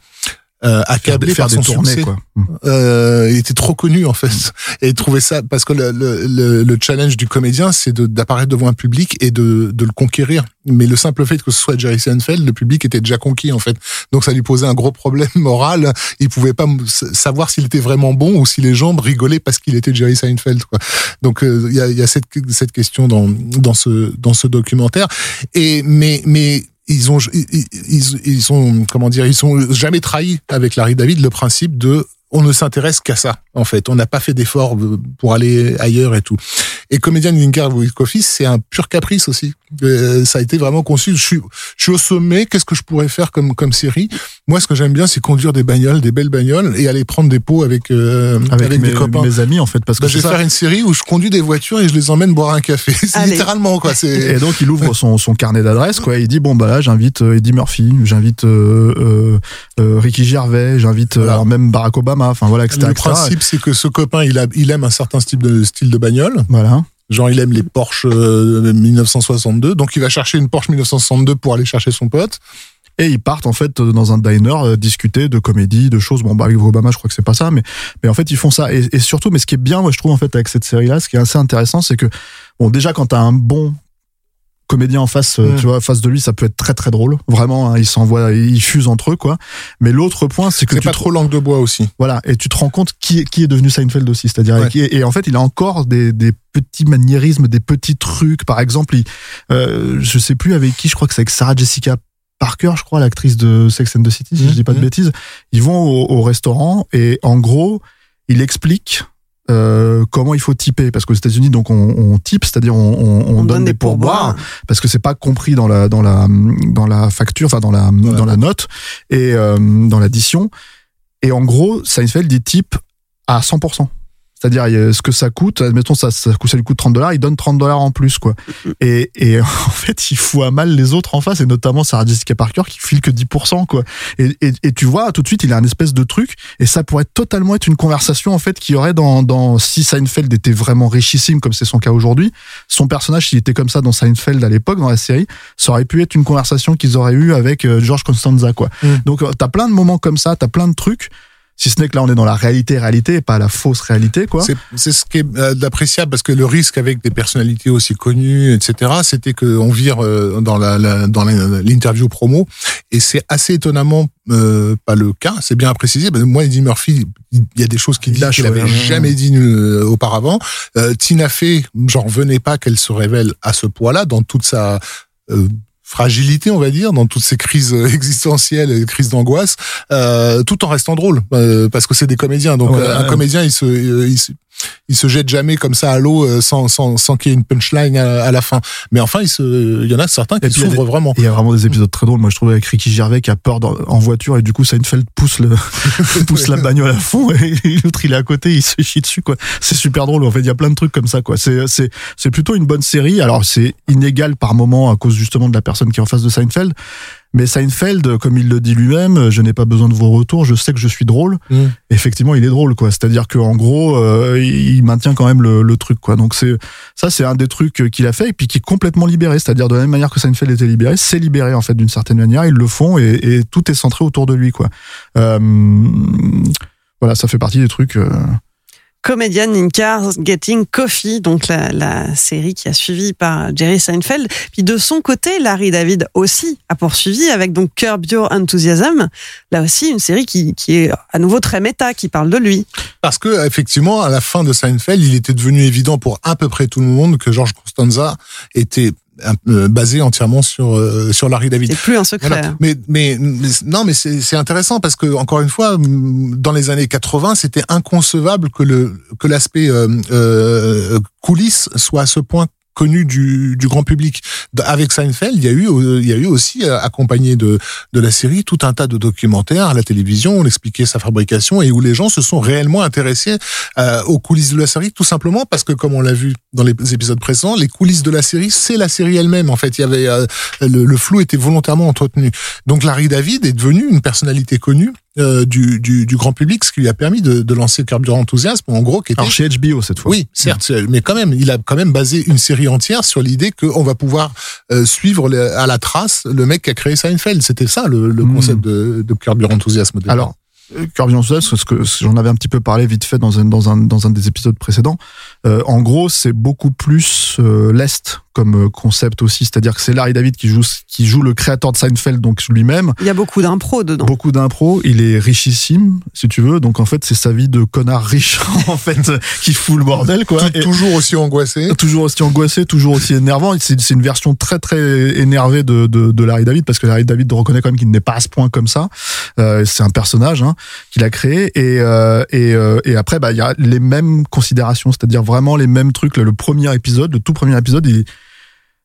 euh, accablé faire par des son tournées, succès. quoi. Euh, il était trop connu en fait. Et il trouvait ça parce que le, le, le, le challenge du comédien c'est de- d'apparaître devant un public et de, de le conquérir. Mais le simple fait que ce soit Jerry Seinfeld le public était déjà conquis en fait. Donc ça lui posait un gros problème moral. Il pouvait pas savoir s'il était vraiment bon ou si les gens rigolaient parce qu'il était Jerry Seinfeld quoi. Donc euh, il y, a, y a cette, cette question dans, dans ce dans ce documentaire. Et mais mais ils ont ils, ils, ils- comment dire ils sont jamais trahi avec Larry David le principe de on ne s'intéresse qu'à ça en fait. On n'a pas fait d'efforts euh, pour aller ailleurs et tout et comédien Linker with Coffee c'est un pur caprice aussi Euh, ça a été vraiment conçu je suis je suis au sommet qu'est-ce que je pourrais faire comme comme série? Moi ce que j'aime bien c'est conduire des bagnoles des belles bagnoles et aller prendre des pots avec euh, Avec, avec, mes, des copains mes amis, en fait, parce que bah, je vais ça. faire une série où je conduis des voitures et je les emmène boire un café. C'est littéralement quoi. C'est Et donc il ouvre son, son carnet d'adresses, quoi. Il dit bon bah là j'invite euh, Eddie Murphy, j'invite euh, euh, euh, Ricky Gervais, j'invite Voilà. alors même Barack Obama, enfin voilà, etc. le etc. principe, c'est que ce copain, il a, il aime un certain style de style de bagnole. Voilà. Genre, il aime les Porsche euh, 1962, donc il va chercher une Porsche 1962 pour aller chercher son pote. Et ils partent en fait dans un diner euh, discuter de comédie, de choses. Bon, bah avec Obama, je crois que c'est pas ça, mais mais en fait ils font ça. Et, et surtout, mais ce qui est bien, moi je trouve en fait avec cette série-là, ce qui est assez intéressant, c'est que bon déjà quand t'as un bon comédien en face, euh, tu vois, face de lui, ça peut être très très drôle. Vraiment, hein, ils s'envoient, ils fusent entre eux, quoi. Mais l'autre point, c'est que C'est tu pas te- trop langue de bois aussi. Voilà, et tu te rends compte qui est, qui est devenu Seinfeld aussi, c'est-à-dire Ouais. et en fait il a encore des, des petits maniérismes, des petits trucs. Par exemple, il, euh, je sais plus avec qui, je crois que c'est avec Sarah Jessica Parker, je crois, l'actrice de Sex and the City, si Mhm. je dis pas de Mhm. bêtises. Ils vont au, au restaurant et en gros, il explique euh, comment il faut typer? Parce qu'aux États-Unis donc on, on type, c'est-à-dire on, on, on donne, des pourboires parce que c'est pas compris dans la dans la dans la facture, enfin dans la dans, la note et euh, dans l'addition. Et en gros, Seinfeld il type à 100%. C'est-à-dire ce que ça coûte, admettons ça, ça, coûte, ça lui coûte 30 dollars, il donne 30 dollars en plus quoi. Et, et en fait il fout à mal les autres en face et notamment Sarah Jessica Parker qui file que 10% quoi. Et, et, et tu vois tout de suite il a un espèce de truc et ça pourrait totalement être une conversation en fait qui aurait dans, dans si Seinfeld était vraiment richissime comme c'est son cas aujourd'hui, son personnage s'il était comme ça dans Seinfeld à l'époque dans la série, ça aurait pu être une conversation qu'ils auraient eu avec euh, George Costanza quoi. Mm. Donc euh, t'as plein de moments comme ça, t'as plein de trucs. Si ce n'est que là on est dans la réalité réalité et pas la fausse réalité quoi. C'est ce qui est euh, d'appréciable parce que le risque avec des personnalités aussi connues, etc., c'était qu'on vire euh, dans la, la- dans l'interview promo et c'est assez étonnamment euh, pas le cas. C'est bien à préciser. Ben, moi, Eddie Murphy, il y a des choses qu'il Il dit qu'il avait ouais. jamais dit euh, auparavant. Euh, Tina Fey, j'en revenais pas qu'elle se révèle à ce point-là dans toute sa euh, fragilité, on va dire, dans toutes ces crises euh, existentielles, et crises d'angoisse, euh, tout en restant drôle, euh, parce que c'est des comédiens. Donc Ouais, euh, un ouais. comédien, il se, euh, il se, il se jette jamais comme ça à l'eau euh, sans, sans, sans qu'il y ait une punchline à, à la fin. Mais enfin, il, se, il y en a certains qui s'ouvrent vraiment. Il y a vraiment des épisodes très drôles. Moi, je trouve avec Ricky Gervais qui a peur dans- en voiture et du coup, Seinfeld pousse le, pousse la bagnole à fond et l'autre il est à côté, il se chie dessus, quoi. C'est super drôle. En fait, il y a plein de trucs comme ça, quoi. C'est, c'est, c'est plutôt une bonne série. Alors, c'est inégal par moment à cause justement de la personne qui est en face de Seinfeld. Mais Seinfeld, comme il le dit lui-même, je n'ai pas besoin de vos retours, je sais que je suis drôle. Mm. Effectivement, il est drôle, quoi. C'est-à-dire qu'en gros, euh, il maintient quand même le, le truc, quoi. Donc c'est ça, c'est un des trucs qu'il a fait et puis qui est complètement libéré. C'est-à-dire de la même manière que Seinfeld était libéré, c'est libéré en fait d'une certaine manière. Ils le font et, et tout est centré autour de lui, quoi. Euh, voilà, ça fait partie des trucs. euh, Comedian in Cars Getting Coffee, donc la, la série qui a suivi par Jerry Seinfeld. Puis de son côté, Larry David aussi a poursuivi avec donc Curb Your Enthusiasm. Là aussi, une série qui, qui est à nouveau très méta, qui parle de lui. Parce que effectivement, à la fin de Seinfeld, il était devenu évident pour à peu près tout le monde que George Costanza était basé entièrement sur euh, sur Larry David. C'est plus un secret. Voilà. Mais, mais, mais- non, mais c'est intéressant parce que encore une fois, dans les années 80, c'était inconcevable que le que l'aspect euh, euh, coulisses soit à ce point connu du, du grand public. D- Avec Seinfeld, il y a eu, il y a eu aussi euh, accompagné de, de la série tout un tas de documentaires à la télévision. On expliquait sa fabrication et où les gens se sont réellement intéressés euh, aux coulisses de la série, tout simplement parce que, comme on l'a vu dans les épisodes précédents, les coulisses de la série, c'est la série elle-même. En fait, il y avait euh, le, le flou était volontairement entretenu. Donc, Larry David est devenu une personnalité connue euh, du, du, du grand public, ce qui lui a permis de, de lancer Carburant Enthusiasme, en gros, qui était Alors chez HBO cette fois. oui, certes, mais quand même, il a quand même basé une série entière sur l'idée qu'on va pouvoir euh, suivre à la trace le mec qui a créé Seinfeld. C'était ça le, le Mm. concept de, de au départ. Alors, euh, Curb Your Enthusiasm, ce que j'en avais un petit peu parlé vite fait dans un, dans un, dans un des épisodes précédents. Euh, en gros, c'est beaucoup plus euh, l'est comme euh, concept aussi, c'est-à-dire que c'est Larry David qui joue qui joue le créateur de Seinfeld, donc lui-même. Il y a beaucoup d'impro dedans. Beaucoup d'impro, il est richissime, si tu veux. Donc en fait, c'est sa vie de connard riche en fait qui fout le bordel quoi. Et- toujours aussi angoissé. toujours aussi angoissé, toujours aussi énervant. C'est c'est une version très très énervée de, de, de Larry David parce que Larry David reconnaît quand même qu'il n'est pas à ce point comme ça. Euh, c'est un personnage hein, qu'il a créé et euh, et, euh, et après bah il y a les mêmes considérations, c'est-à-dire vraiment les mêmes trucs. Le, le premier épisode, le tout premier épisode, il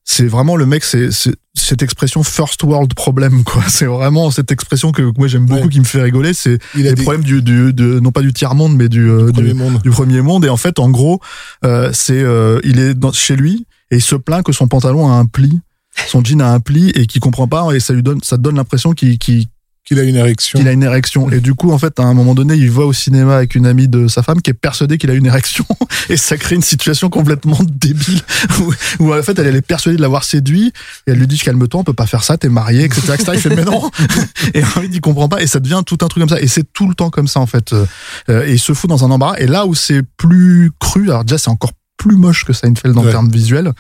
c'est vraiment le mec, c'est cette expression first world problem quoi. C'est vraiment cette expression que moi j'aime beaucoup, Ouais. qui me fait rigoler. C'est les des problèmes du, du de, non pas du tiers monde mais du, euh, du, premier monde et en fait en gros euh, c'est euh, il est dans, chez lui et il se plaint que son pantalon a un pli son jean a un pli et qu'il comprend pas et ça lui donne ça te donne l'impression qu'il qu'il Qu'il a une érection. qu'il a une érection. Et du coup en fait à un moment donné il va au cinéma avec une amie de sa femme qui est persuadée qu'il a une érection. Et ça crée une situation complètement débile. Où, en fait elle, elle est persuadée de l'avoir séduit. Et elle lui dit calme-toi on peut pas faire ça t'es marié etc, etc. il fait mais non. Et en fait il comprend pas. Et ça devient tout un truc comme ça. Et c'est tout le temps comme ça en fait. Euh, et il se fout dans un embarras. Et là où c'est plus cru alors déjà c'est encore plus moche que Seinfeld en Ouais. termes visuels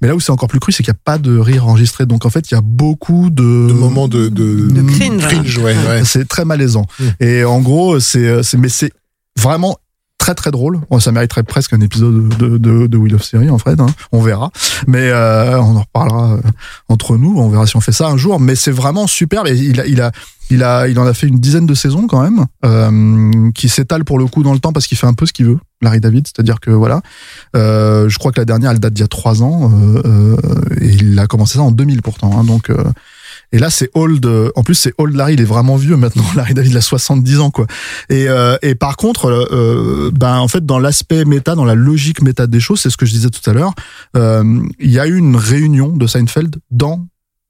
mais là où c'est encore plus cru c'est qu'il n'y a pas de rire enregistré donc en fait il y a beaucoup de de moments de, de, De cringe. cringe, ouais, ouais. c'est très malaisant. Et en gros, c'est, c'est, mais c'est vraiment très très drôle. Ça mériterait presque un épisode de, de, Wheel of Series en fait. hein. On verra. Mais euh, on en reparlera euh, entre nous. On verra si on fait ça un jour. Mais c'est vraiment super. Et il a, il a, il a, il en a fait une dizaine de saisons quand même, euh, qui s'étale pour le coup dans le temps parce qu'il fait un peu ce qu'il veut. Larry David, c'est-à-dire que voilà, euh, je crois que la dernière elle date d'il y a trois ans euh, euh, et il a commencé ça en 2000 pourtant. Hein, donc euh, et là, c'est old. euh, En plus, c'est old Larry. Il est vraiment vieux maintenant. Larry David, il a 70 ans, quoi. Et, euh, et par contre, euh, ben en fait, dans l'aspect méta, dans la logique méta des choses, c'est ce que je disais tout à l'heure. euh, Il y a eu une réunion de Seinfeld dans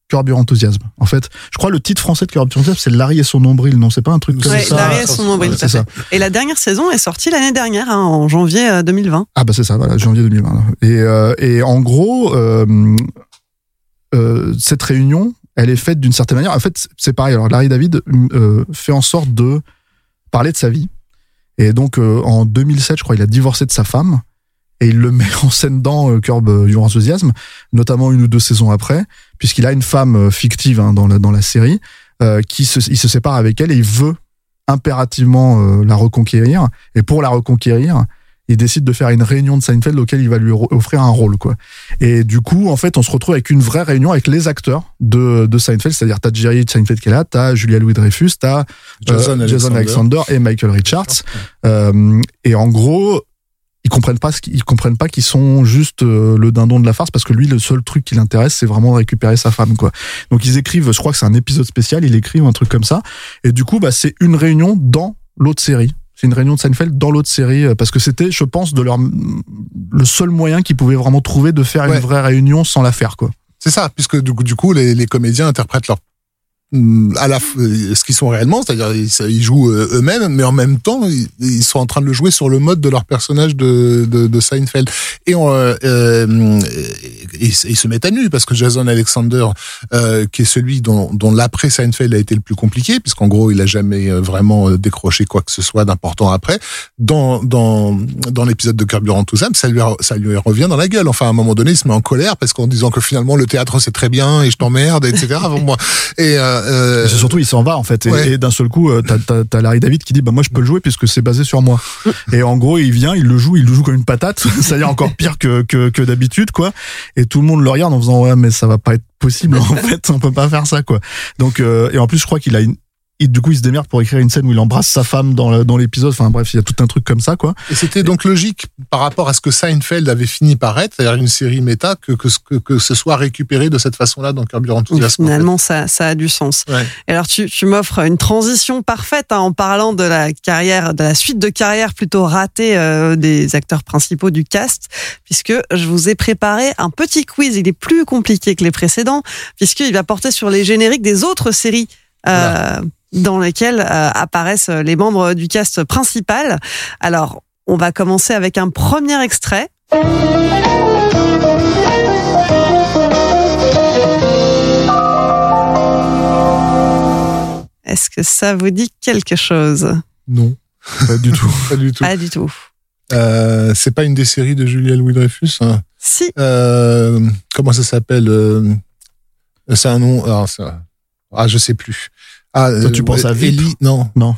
Curb Your Enthusiasm. En fait, je crois le titre français de Curb Your Enthusiasm, c'est Larry et son nombril. Non, c'est pas un truc comme Ouais, ça. Larry et son nombril, Ouais, c'est fait. Et la dernière saison est sortie l'année dernière, hein, en janvier euh, 2020. Ah bah c'est ça, voilà, janvier 2020. Et, euh, et en gros, euh, euh, cette réunion, elle est faite d'une certaine manière. En fait, c'est pareil. Alors Larry David euh, fait en sorte de parler de sa vie. Et donc euh, en 2007, je crois, il a divorcé de sa femme et il le met en scène dans euh, Curb Your Enthusiasm, notamment une ou deux saisons après, puisqu'il a une femme euh, fictive hein, dans la dans la série euh, qui se, il se sépare avec elle et il veut impérativement euh, la reconquérir. Et pour la reconquérir, il décide de faire une réunion de Seinfeld auquel il va lui offrir un rôle quoi. Et du coup, en fait, on se retrouve avec une vraie réunion avec les acteurs de, de Seinfeld, c'est-à-dire t'as Jerry Seinfeld qui est là, t'as Julia Louis Dreyfus, t'as euh, Jason Jason Alexander. Alexander et Michael Richards. Euh, et en gros, ils comprennent pas ce qu'ils ils comprennent pas qu'ils sont juste euh, le dindon de la farce parce que lui, le seul truc qui l'intéresse, c'est vraiment de récupérer sa femme quoi. Donc ils écrivent, je crois que c'est un épisode spécial, ils écrivent un truc comme ça. Et du coup, bah c'est une réunion dans l'autre série. C'est une réunion de Seinfeld dans l'autre série euh, parce que c'était, je pense, de leur le seul moyen qu'ils pouvaient vraiment trouver de faire Ouais. une vraie réunion sans la faire quoi. C'est ça, puisque du coup, du coup les, les comédiens interprètent leur à la euh, ce qu'ils sont réellement, c'est-à-dire ils, jouent euh, eux-mêmes, mais en même temps ils, sont en train de le jouer sur le mode de leur personnage de, de, de Seinfeld et on, euh, euh, ils, se mettent à nu parce que Jason Alexander, euh, qui est celui dont, dont l'après Seinfeld a été le plus compliqué, puisqu'en gros il a jamais vraiment décroché quoi que ce soit d'important après. Dans dans dans l'épisode de Curb Your Enthusiasm, ça lui ça lui revient dans la gueule. Enfin à un moment donné, il se met en colère parce qu'en disant que finalement le théâtre c'est très bien et je t'emmerde, etc. Moi. Et euh, Et c'est surtout, il s'en va en fait. Et, Ouais. et d'un seul coup, euh, t'as, t'as, t'as Larry David qui dit, bah moi je peux le jouer puisque c'est basé sur moi. et en gros, il vient, il le joue, il le joue comme une patate, c'est-à-dire encore pire que, que, que d'habitude, quoi. Et tout le monde le regarde en faisant, ouais, mais ça va pas être possible en fait, on peut pas faire ça, quoi. Donc, euh, et en plus, je crois qu'il a une et du coup, il se démerde pour écrire une scène où il embrasse sa femme dans le- dans l'épisode. Enfin bref, il y a tout un truc comme ça, quoi. Et c'était donc logique par rapport à ce que Seinfeld avait fini par être, c'est-à-dire une série méta, que, que, ce- que, que ce soit récupéré de cette façon-là dans Curb Your Oui, Enthusiasm. en fait. finalement, ça, ça a du sens. Ouais. Et alors, tu, tu m'offres une transition parfaite hein, en parlant de la carrière, de la suite de carrière plutôt ratée euh, des acteurs principaux du cast, puisque je vous ai préparé un petit quiz. Il est plus compliqué que les précédents, puisqu'il va porter sur les génériques des autres séries. euh, dans lesquelles euh, apparaissent les membres du cast principal. Alors, on va commencer avec un premier extrait. Est-ce que ça vous dit quelque chose? Non, Pas du tout. pas du tout. Pas du tout. Euh, c'est pas une des séries de Julia Louis-Dreyfus hein? Si, Euh, Comment ça s'appelle euh, C'est un nom... alors, ah, je sais plus. Ah, Toi, tu penses à VIP Ellie Non. Non.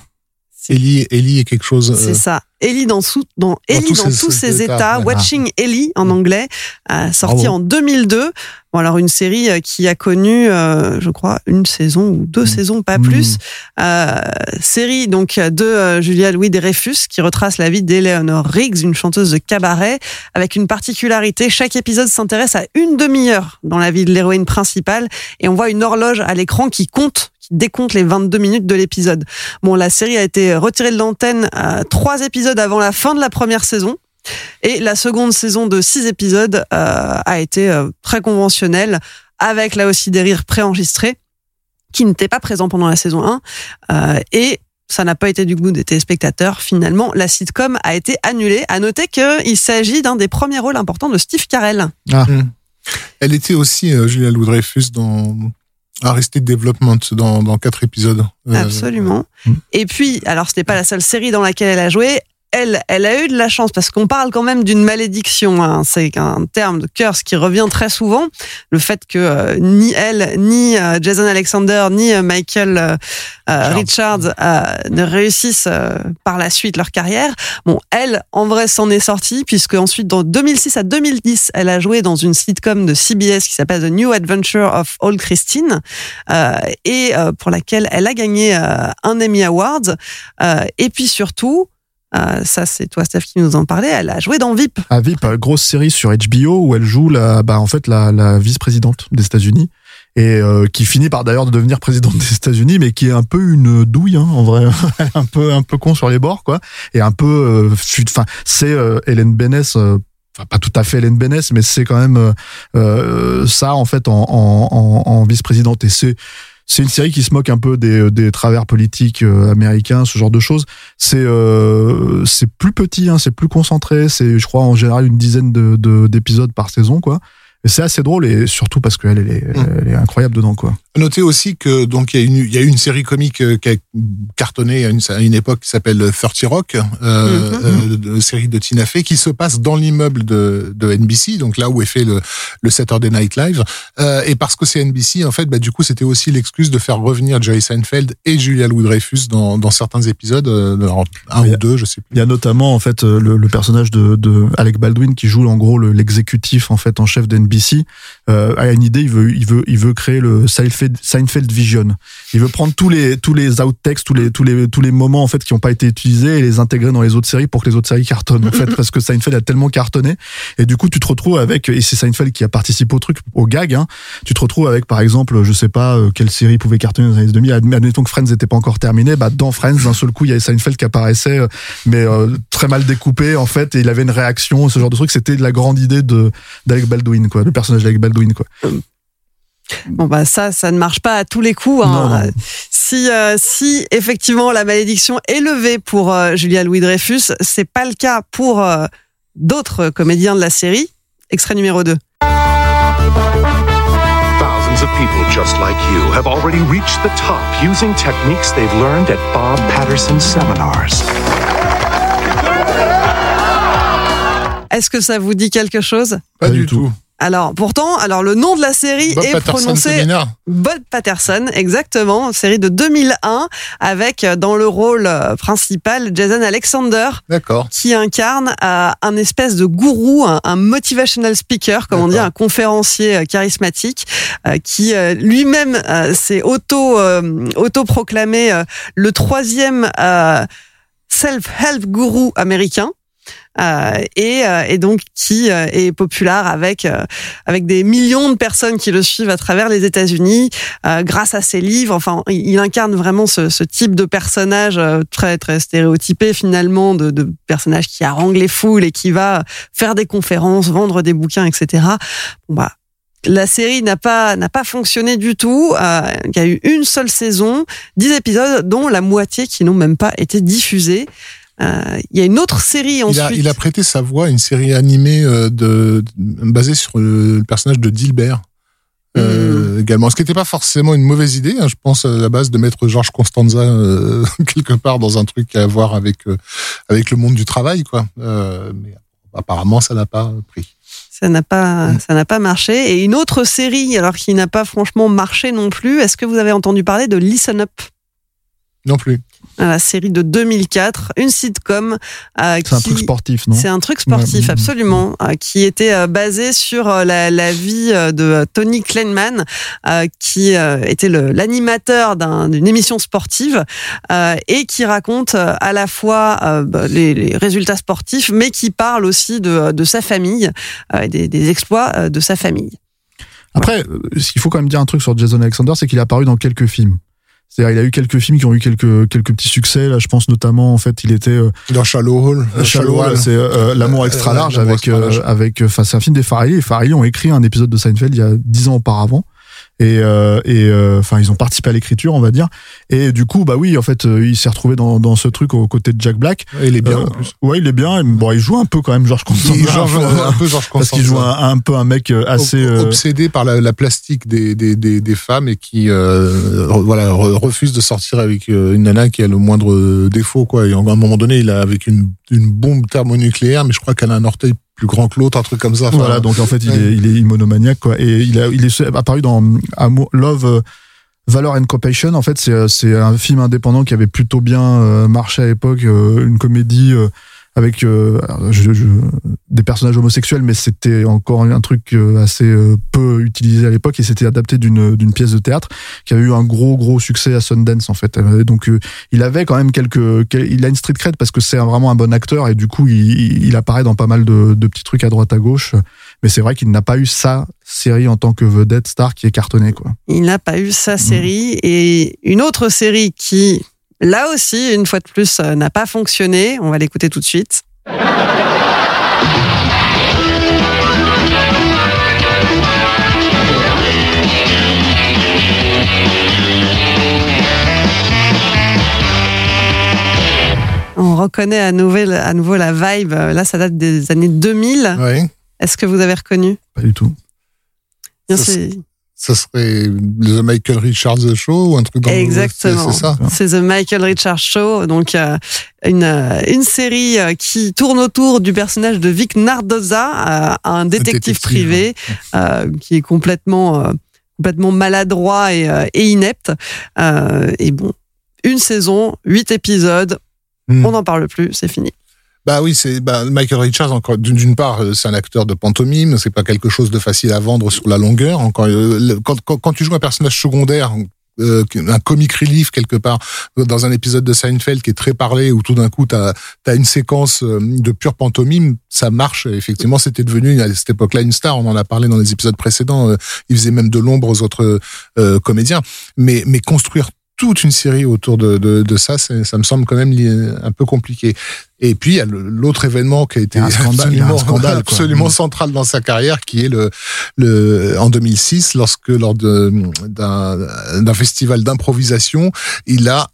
Ellie, Ellie est quelque chose... c'est euh, ça. Ellie dans, sous, dans, Ellie tous dans ses- tous ses ses états, états, ouais. Watching Ellie en anglais, euh, sorti Bravo. en 2002. Bon, alors une série euh, qui a connu, euh, je crois, une saison ou deux Mm. saisons, pas Mm. plus. Euh, série donc de euh, Julia Louis Dreyfus qui retrace la vie d'Eleanor Riggs, une chanteuse de cabaret, avec une particularité. Chaque épisode s'intéresse à une demi-heure dans la vie de l'héroïne principale et on voit une horloge à l'écran qui compte, qui décompte les 22 minutes de l'épisode. Bon, la série a été retirée de l'antenne euh, trois épisodes avant la fin de la première saison. Et la seconde saison de six épisodes euh, a été euh, très conventionnelle, avec là aussi des rires préenregistrés qui n'étaient pas présents pendant la saison 1. Euh, et ça n'a pas été du goût des téléspectateurs. Finalement, la sitcom a été annulée. À noter qu'il s'agit d'un des premiers rôles importants de Steve Carell. Elle était aussi, euh, Julia Louis-Dreyfus, dans Arrested Development, dans, dans quatre épisodes. Euh, Absolument. Mm. Et puis, alors ce n'est pas la seule série dans laquelle elle a joué. Elle, elle a eu de la chance parce qu'on parle quand même d'une malédiction. hein. C'est un terme de curse qui revient très souvent. Le fait que euh, ni elle, ni euh, Jason Alexander, ni euh, Michael euh, euh, Richards euh, ne réussissent euh, par la suite leur carrière. Bon, elle, en vrai, s'en est sortie puisque ensuite, dans 2006 à 2010, elle a joué dans une sitcom de CBS qui s'appelle The New Adventure of Old Christine euh, et euh, pour laquelle elle a gagné euh, un Emmy Award. Euh, et puis surtout, euh, ça c'est toi Steph qui nous en parlait, elle a joué dans VIP. À VIP, euh, grosse série sur HBO où elle joue la, bah, en fait, la, la vice-présidente des États-Unis et euh, qui finit par d'ailleurs de devenir présidente des États-Unis, mais qui est un peu une douille, hein, en vrai, un peu un peu con sur les bords, quoi, et un peu, euh, enfin, c'est euh, Hélène Bénès. euh, Enfin, pas tout à fait Hélène Bénès, mais c'est quand même ça en fait en, en, en, en vice-présidente. Et c'est c'est une série qui se moque un peu des, des travers politiques euh, américains, ce genre de choses. C'est euh, c'est plus petit, hein, c'est plus concentré. C'est, je crois, en général une dizaine de- d'épisodes par saison, quoi. Et c'est assez drôle et surtout parce qu'elle elle est, Mm. elle est incroyable dedans, quoi. Notez aussi que donc il y a une il y a eu une série comique euh, qui a cartonné à une, à une époque qui s'appelle 30 Rock, euh, Mhm. euh, série de Tina Fey qui se passe dans l'immeuble de, de NBC, donc là où est fait le, le Saturday Night Live. Euh, et parce que c'est NBC, en fait, bah du coup c'était aussi l'excuse de faire revenir Jerry Seinfeld et Julia Louis-Dreyfus dans, dans certains épisodes, euh, alors, un Il ou a- deux, je sais plus. Il y a notamment en fait le, le personnage de, de Alec Baldwin qui joue en gros le- l'exécutif en fait en chef d'NBC. BBC euh, a une idée, il veut il veut il veut créer le Seinfeld, Seinfeld Vision. Il veut prendre tous les tous les outtakes, tous les tous les tous les moments en fait qui n'ont pas été utilisés et les intégrer dans les autres séries pour que les autres séries cartonnent en fait parce que Seinfeld a tellement cartonné et du coup tu te retrouves avec et c'est Seinfeld qui a participé au truc au gag. Hein, tu te retrouves avec par exemple je sais pas euh, quelle série pouvait cartonner dans les années 2000. Admettons que Friends n'était pas encore terminé, bah dans Friends d'un seul coup il y avait Seinfeld qui apparaissait euh, mais euh, très mal découpé en fait et il avait une réaction ce genre de truc c'était la grande idée de d'Alec Baldwin quoi le personnage d'Alec Baldwin quoi Bon bah ça, ça ne marche pas à tous les coups. hein. Non, non. Si euh, si effectivement la malédiction est levée pour euh, Julia Louis Dreyfus, c'est pas le cas pour euh, d'autres comédiens de la série. Extrait numéro 2. Thousands of people just like you have already reached the top using techniques they've learned at Bob Patterson's seminars. Est-ce que ça vous dit quelque chose? Pas, du tout. Alors pourtant, alors le nom de la série Bob est Patterson prononcé. Bob Patterson, exactement, série de 2001 avec euh, dans le rôle euh, principal Jason Alexander qui incarne euh, un espèce de gourou, un, un motivational speaker, comme on dit, un conférencier euh, charismatique, euh, qui euh, lui-même euh, s'est auto euh, auto-proclamé euh, le troisième euh, self-help gourou américain. Euh, et, euh, et donc qui euh, est populaire avec avec des millions de personnes qui le suivent à travers les États-Unis grâce à ses livres. Enfin, il incarne vraiment ce, ce type de personnage très très stéréotypé finalement de, de personnage qui harangue les foules et qui va faire des conférences, vendre des bouquins, etc. Bon bah la série n'a pas n'a pas fonctionné du tout. Euh, il y a eu une seule saison, 10 épisodes, dont la moitié qui n'ont même pas été diffusés. Euh, Il y a une autre série Il ensuite. a, il a prêté sa voix à une série animée euh, de, basée sur le, personnage de Dilbert. Euh, également, ce qui n'était pas forcément une mauvaise idée, hein, je pense à la base de mettre Georges Constanza euh, quelque part dans un truc à voir avec euh, avec le monde du travail, quoi. Mais apparemment, ça n'a pas pris. Ça n'a pas, Mm. ça n'a pas marché. Et une autre série, alors qui n'a pas franchement marché non plus. Est-ce que vous avez entendu parler de Listen Up, Non plus. la série de 2004, une sitcom euh, C'est un truc sportif, non C'est un truc sportif, Ouais. absolument, euh, qui était euh, basé sur la, la vie de Tony Kleinman, qui était l'animateur d'un- d'une émission sportive et qui raconte à la fois bah, les, les résultats sportifs, mais qui parle aussi de, de sa famille, et des, des exploits de sa famille. Après, ce qu'il faut quand même dire un truc sur Jason Alexander, c'est qu'il est apparu dans quelques films. C'est-à-dire, il a eu quelques films qui ont eu quelques quelques petits succès. Là, je pense notamment, en fait, il était euh, Dans Shallow Hall. Shallow, Hall. c'est euh, l'amour Euh, extra euh, large avec euh, avec. Enfin, c'est un film des Farrelly. Les Farrelly ont écrit un épisode de Seinfeld il y a dix ans auparavant. Et euh, et euh, enfin, ils ont participé à l'écriture, on va dire. Et du coup, bah oui, en fait, euh, il s'est retrouvé dans dans ce truc aux côtés de Jack Black. Et il est bien Euh, en plus. Ouais, il est bien. Bon, il joue un peu quand même, Georges Constanza. Il joue un peu Georges parce qu'il joue un, un peu un mec euh, assez. Ob- euh, obsédé par la, la plastique des, des, des, des femmes et qui euh, re- voilà re- refuse de sortir avec euh, une nana qui a le moindre euh, défaut quoi et à un moment donné il a avec une, une bombe thermonucléaire mais je crois qu'elle a un orteil plus grand que l'autre un truc comme ça Voilà, donc en fait, il est, il est monomaniaque, quoi. Et il, a, il est apparu dans Amour, Love, euh, Valor and Compassion. En fait, c'est, euh, c'est un film indépendant qui avait plutôt bien euh, marché à l'époque, euh, une comédie euh, avec euh, je- je- des personnages homosexuels, mais c'était encore un truc euh, assez euh, peu utilisé à l'époque et c'était adapté d'une, d'une pièce de théâtre qui avait eu un gros gros succès à Sundance en fait. Euh, Donc euh, il avait quand même quelques, quel- il a une street cred parce que c'est vraiment un bon acteur et du coup il, il- il apparaît dans pas mal de, de petits trucs à droite à gauche. Mais c'est vrai qu'il n'a pas eu sa série en tant que vedette star qui est cartonnée quoi. Il n'a pas eu sa série et une autre série qui, là aussi, une fois de plus, euh, n'a pas fonctionné. On va l'écouter tout de suite. On reconnaît à nouveau, à nouveau la vibe. Là, ça date des années 2000. ouais Est-ce que vous avez reconnu? Pas du tout. Bien, c'est- ça serait The Michael Richards Show ou un truc dans le- Exactement. c'est c'est The Michael Richards Show, donc euh, une, euh, une série euh, qui tourne autour du personnage de Vic Nardoza, euh, un détective, détective, privé euh, qui est complètement complètement maladroit et, et inepte. Et bon, une saison, huit épisodes, Hmm. on n'en parle plus, c'est fini. Bah oui, c'est bah, Michael Richards. Encore d'une part, euh, c'est un acteur de pantomime. C'est pas quelque chose de facile à vendre sur la longueur. Euh, quand, tu joues un personnage secondaire, euh, un comic relief quelque part dans un épisode de Seinfeld qui est très parlé, où tout d'un coup t'as as une séquence de pure pantomime, ça marche. Effectivement, c'était devenu à cette époque-là une star. On en a parlé dans les épisodes précédents. Il faisait même de l'ombre aux autres comédiens. Mais construire toute une série autour de, de, de ça, ça me semble quand même un peu compliqué. Et puis, il y a l'autre événement qui a été a un scandale, a absolument, scandale, absolument Mm. central dans sa carrière, qui est le, le en 2006, lorsque lors d'un festival d'improvisation, il a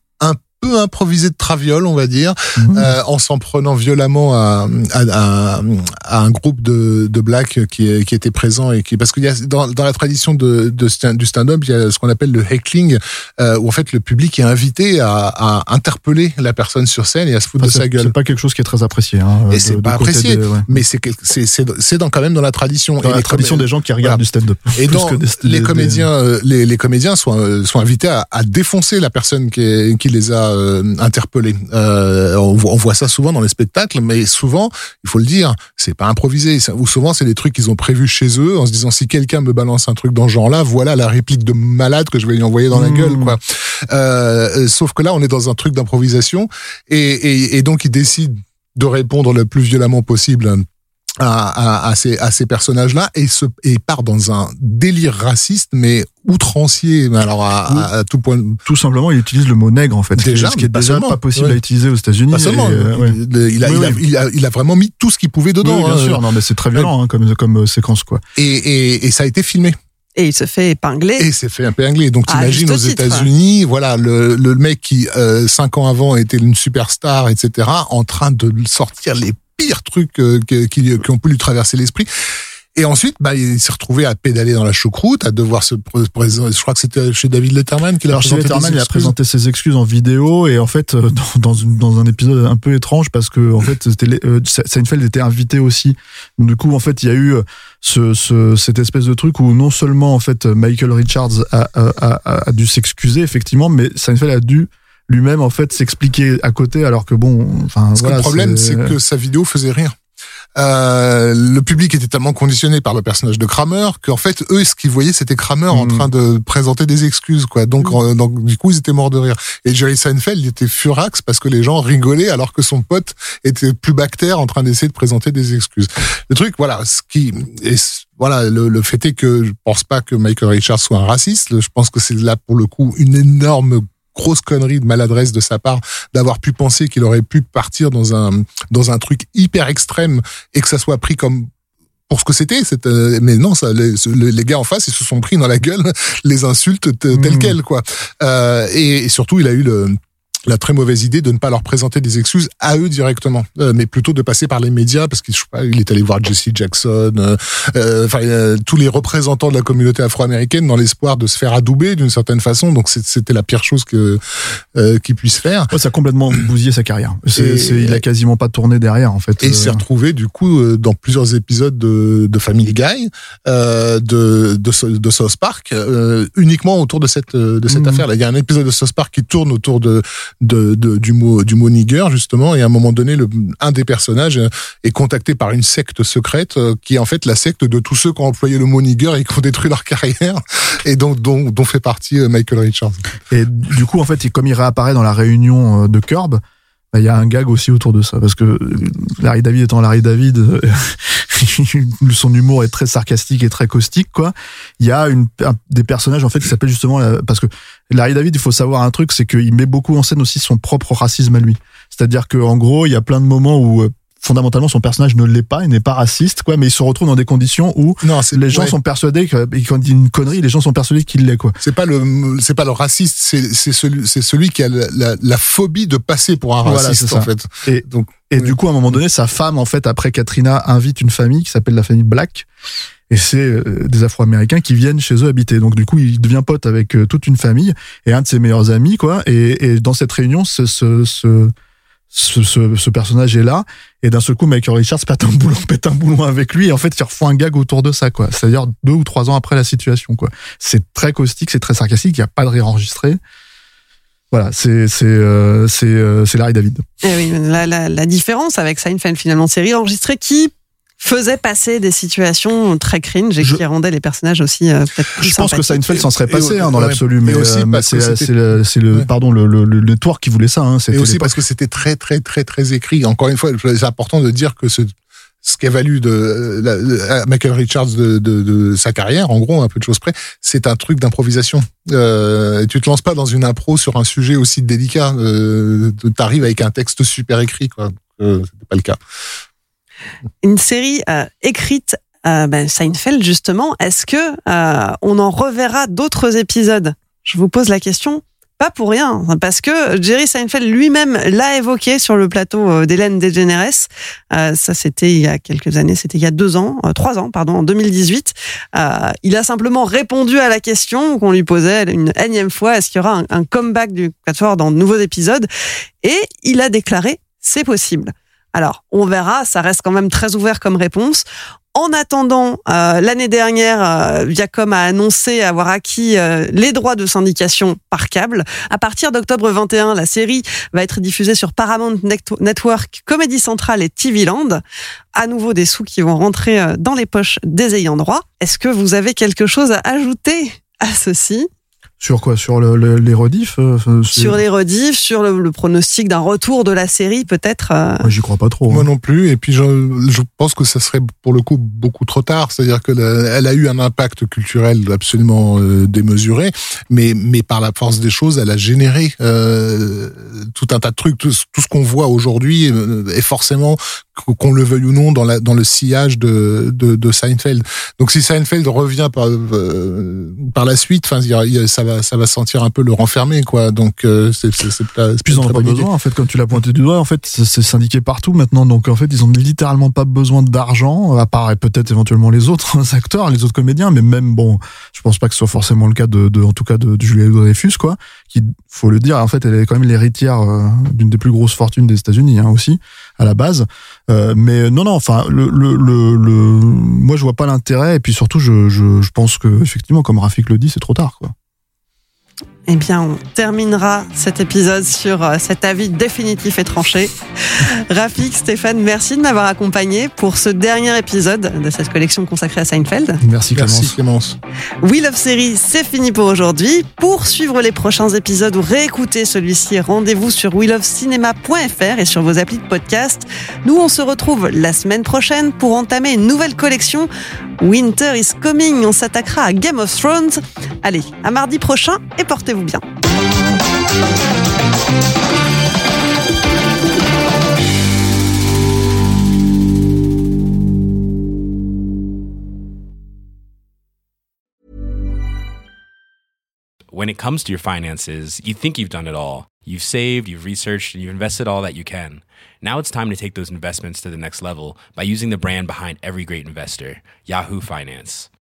peu improvisé de traviole, on va dire, Mhm. euh, en s'en prenant violemment à, à, à, à un groupe de, de blacks qui, qui était présent et qui parce qu'il y a dans, dans la tradition de, de du stand-up, il y a ce qu'on appelle le heckling, euh, où en fait le public est invité à, à interpeller la personne sur scène et à se foutre Enfin, de sa gueule. c'est pas quelque chose qui est très apprécié. Hein, Et c'est pas apprécié, des- ouais. mais c'est dans quand même dans la tradition. Dans Et la tradition des gens qui regardent Voilà. du stand-up. Et des- les comédiens, euh, les, les comédiens sont, euh, sont invités à, à défoncer la personne qui, est- qui les a euh, interpellés. Euh, on, voit, on voit ça souvent dans les spectacles, mais souvent, il faut le dire, c'est pas improvisé. Ou souvent, c'est des trucs qu'ils ont prévus chez eux, en se disant si quelqu'un me balance un truc dans ce genre-là, voilà la réplique de malade que je vais lui envoyer dans la Mmh. gueule, quoi. Euh, euh, sauf que là, on est dans un truc d'improvisation, et, et, et donc ils décident de répondre le plus violemment possible à, à, à ces, à ces personnages-là et, se, et part dans un délire raciste, mais outrancier, mais alors à, à, à tout point. Tout simplement, il utilise le mot nègre en fait, ce qui est- Déjà, ce qui est pas déjà seulement, pas possible ouais. à utiliser aux États-Unis. Pas seulement, et, euh, ouais. il, il a, Oui, il, a, oui. il, a, il a vraiment mis tout ce qu'il pouvait dedans. Oui, bien hein. sûr, non, mais c'est très violent hein, comme comme euh, séquence quoi. Et, et, et ça a été filmé. Et il se fait épingler. Et c'est fait épingler. Donc Ah, t'imagines aux. États-Unis, voilà, le, le mec qui euh, cinq ans avant était une superstar, etc., en train de sortir les pires trucs euh, qui, qui ont pu lui traverser l'esprit. Et ensuite, bah, il s'est retrouvé à pédaler dans la choucroute, à devoir se pré- présenter. Je crois que c'était chez David Letterman qu'il a présenté Letterman, des il a présenté ses excuses en vidéo et en fait euh, dans, dans, une- dans un épisode un peu étrange parce que en fait c'était euh, Seinfeld était invité aussi. Donc, du coup en fait il y a eu euh, ce, ce, cette espèce de truc où non seulement en fait Michael Richards a, a, a, a dû s'excuser effectivement, mais Seinfeld a dû lui-même en fait s'expliquer à côté alors que bon enfin Parce voilà, que le problème, c'est que sa vidéo faisait rire. Euh, le public était tellement conditionné par le personnage de Kramer qu'en fait eux ce qu'ils voyaient c'était Kramer en Mhm. train de présenter des excuses quoi. Donc, euh, donc du coup ils étaient morts de rire. Et Jerry Seinfeld il était furax parce que les gens rigolaient alors que son pote était plus bactère en train d'essayer de présenter des excuses. Le truc voilà ce qui voilà le, le fait est que je pense pas que Michael Richards soit un raciste. Je pense que c'est là pour le coup une énorme grosse connerie de maladresse de sa part d'avoir pu penser qu'il aurait pu partir dans un dans un truc hyper extrême et que ça soit pris comme pour ce que c'était, euh, mais non, ça, les, gars en face, ils se sont pris dans la gueule les insultes telles Mhm. quelles, quoi. Euh, et, et surtout, il a eu le, la très mauvaise idée de ne pas leur présenter des excuses à eux directement, euh, mais plutôt de passer par les médias parce qu'il je sais pas, il est allé voir Jesse Jackson, euh, euh, enfin euh, tous les représentants de la communauté afro-américaine dans l'espoir de se faire adouber d'une certaine façon. Donc c'était la pire chose que euh, qu'il puisse faire. Ouais, ça a complètement bousillé sa carrière. Et- c'est- il a quasiment pas tourné derrière en fait. Et il Euh, s'est retrouvé du coup dans plusieurs épisodes de, de Family Guy, euh, de, de, de South Park, euh, uniquement autour de cette de cette Mhm. affaire. Là, il y a un épisode de South Park qui tourne autour de, de, de- du mot du mot nigger justement, et à un moment donné, le, un des personnages euh, est contacté par une secte secrète euh, qui est en fait la secte de tous ceux qui ont employé le mot nigger et qui ont détruit leur carrière, et donc dont, dont fait partie euh, Michael Richards. Et du coup, en fait, comme il réapparaît dans la réunion de Curb, il y a un gag aussi autour de ça. Parce que euh, Larry David étant Larry David, euh, son humour est très sarcastique et très caustique, quoi. Il y a des personnages, en fait, qui s'appellent justement, parce que Larry David, il faut savoir un truc, c'est qu'il met beaucoup en scène aussi son propre racisme à lui. C'est-à-dire que, en gros, il y a plein de moments où, euh, fondamentalement, son personnage ne l'est pas, il n'est pas raciste, quoi, mais il se retrouve dans des conditions où Non, les gens ouais. sont persuadés que, quand il dit une connerie, les gens sont persuadés qu'il l'est, quoi. C'est pas le, c'est pas le raciste, c'est, c'est celui, c'est celui qui a la, la, la phobie de passer pour un raciste en fait. Et, Donc, et oui. du coup, à un moment donné, sa femme, en fait, après Katrina, invite une famille qui s'appelle la famille Black. Et c'est euh, des Afro-Américains qui viennent chez eux habiter. Donc, du coup, il devient pote avec euh, toute une famille et un de ses meilleurs amis, quoi. Et, et dans cette réunion, ce, ce, ce, ce, ce- ce personnage est là. Et d'un seul coup, Michael Richards pète un boulon, pète un boulon avec lui. Et en fait, il refait un gag autour de ça, quoi. C'est-à-dire deux ou trois ans après la situation, quoi. C'est très caustique, c'est très sarcastique. Il n'y a pas de rire. Voilà, c'est c'est euh, c'est euh, c'est Larry David. Eh oui, la, la, la différence avec Seinfeld, finalement, série enregistrée qui faisait passer des situations très cringe et Je- qui rendait les personnages aussi euh, peut-être plus Je pense que. Seinfeld s'en serait passé et- hein, dans l'absolu, Et mais, aussi euh, mais parce que c'est le, c'est le Ouais. pardon le, le, le, le tour qui voulait ça. Hein, Et aussi parce que c'était très très très très écrit. Encore une fois, c'est important de dire que ce ce qui a valu de la- la- à Michael Richards de, de, de sa carrière, en gros, un peu de choses près, c'est un truc d'improvisation. Euh, tu te lances pas dans une impro sur un sujet aussi délicat. Euh, T'arrives avec un texte super écrit, quoi. Euh, C'était pas le cas. Une série euh, écrite euh, ben, Seinfeld, justement. Est-ce que euh, on en reverra d'autres épisodes? Je vous pose la question Pas pour rien, parce que Jerry Seinfeld lui-même l'a évoqué sur le plateau euh, d'Hélène DeGeneres. Euh, ça, c'était il y a quelques années, c'était il y a deux ans, euh, trois ans, pardon, en 2018. Euh, il a simplement répondu à la question qu'on lui posait une énième fois est-ce qu'il y aura un, un comeback du Quatuor dans de nouveaux épisodes? Et il a déclaré c'est possible. Alors, on verra, ça reste quand même très ouvert comme réponse. En attendant, euh, l'année dernière, euh, Viacom a annoncé avoir acquis euh, les droits de syndication par câble. À partir d'octobre 21, la série va être diffusée sur Paramount Net- Network, Comedy Central et TV Land. À nouveau des sous qui vont rentrer dans les poches des ayants droit. Est-ce que vous avez quelque chose à ajouter à ceci? Sur quoi? Sur le, le- les rediffs euh, Sur les rediffs, sur le, le pronostic d'un retour de la série peut-être euh, Moi, j'y crois pas trop. Moi hein. non plus. Et puis je, je pense que ça serait pour le coup beaucoup trop tard. C'est-à-dire que la- elle a eu un impact culturel absolument euh, démesuré, mais mais par la force des choses, elle a généré euh, tout un tas de trucs. Tout, ce- tout ce qu'on voit aujourd'hui est forcément qu'on le veuille ou non dans la dans le sillage de de, de Seinfeld. Donc si Seinfeld revient par euh, par la suite, enfin ça va ça va sentir un peu le renfermer quoi. Donc euh, c'est c'est c'est pas, pas en pas idée. besoin, en fait, comme tu l'as pointé du doigt, en fait, c'est syndiqué partout maintenant, donc en fait, ils ont littéralement pas besoin d'argent, à part peut-être éventuellement les autres acteurs, les autres comédiens, mais même, bon, je pense pas que ce soit forcément le cas de, de en tout cas, de, de Julia Dreyfus, quoi, qui, faut le dire, en fait, elle est quand même l'héritière euh, d'une des plus grosses fortunes des États-Unis, hein, aussi, à la base. Euh, mais non, non, enfin, le, le, le, le- moi, je vois pas l'intérêt, et puis surtout, je, je, je pense que, effectivement, comme Rafik le dit, c'est trop tard, quoi. Eh bien, on terminera cet épisode sur euh, cet avis définitif et tranché. Rafik, Stéphane, merci de m'avoir accompagné pour ce dernier épisode de cette collection consacrée à Seinfeld. Merci, Clémence. Merci Clémence. We Love Series, c'est fini pour aujourd'hui. Pour suivre les prochains épisodes ou réécouter celui-ci, rendez-vous sur welovecinéma.fr et sur vos applis de podcast. Nous, on se retrouve la semaine prochaine pour entamer une nouvelle collection. Winter is coming, on s'attaquera à Game of Thrones. Allez, à mardi prochain et portez-vous bien. when it comes to your finances, you think you've done it all. You've saved, you've researched, and you've invested all that you can. Now it's time to take those investments to the next level by using the brand behind every great investor, Yahoo Finance.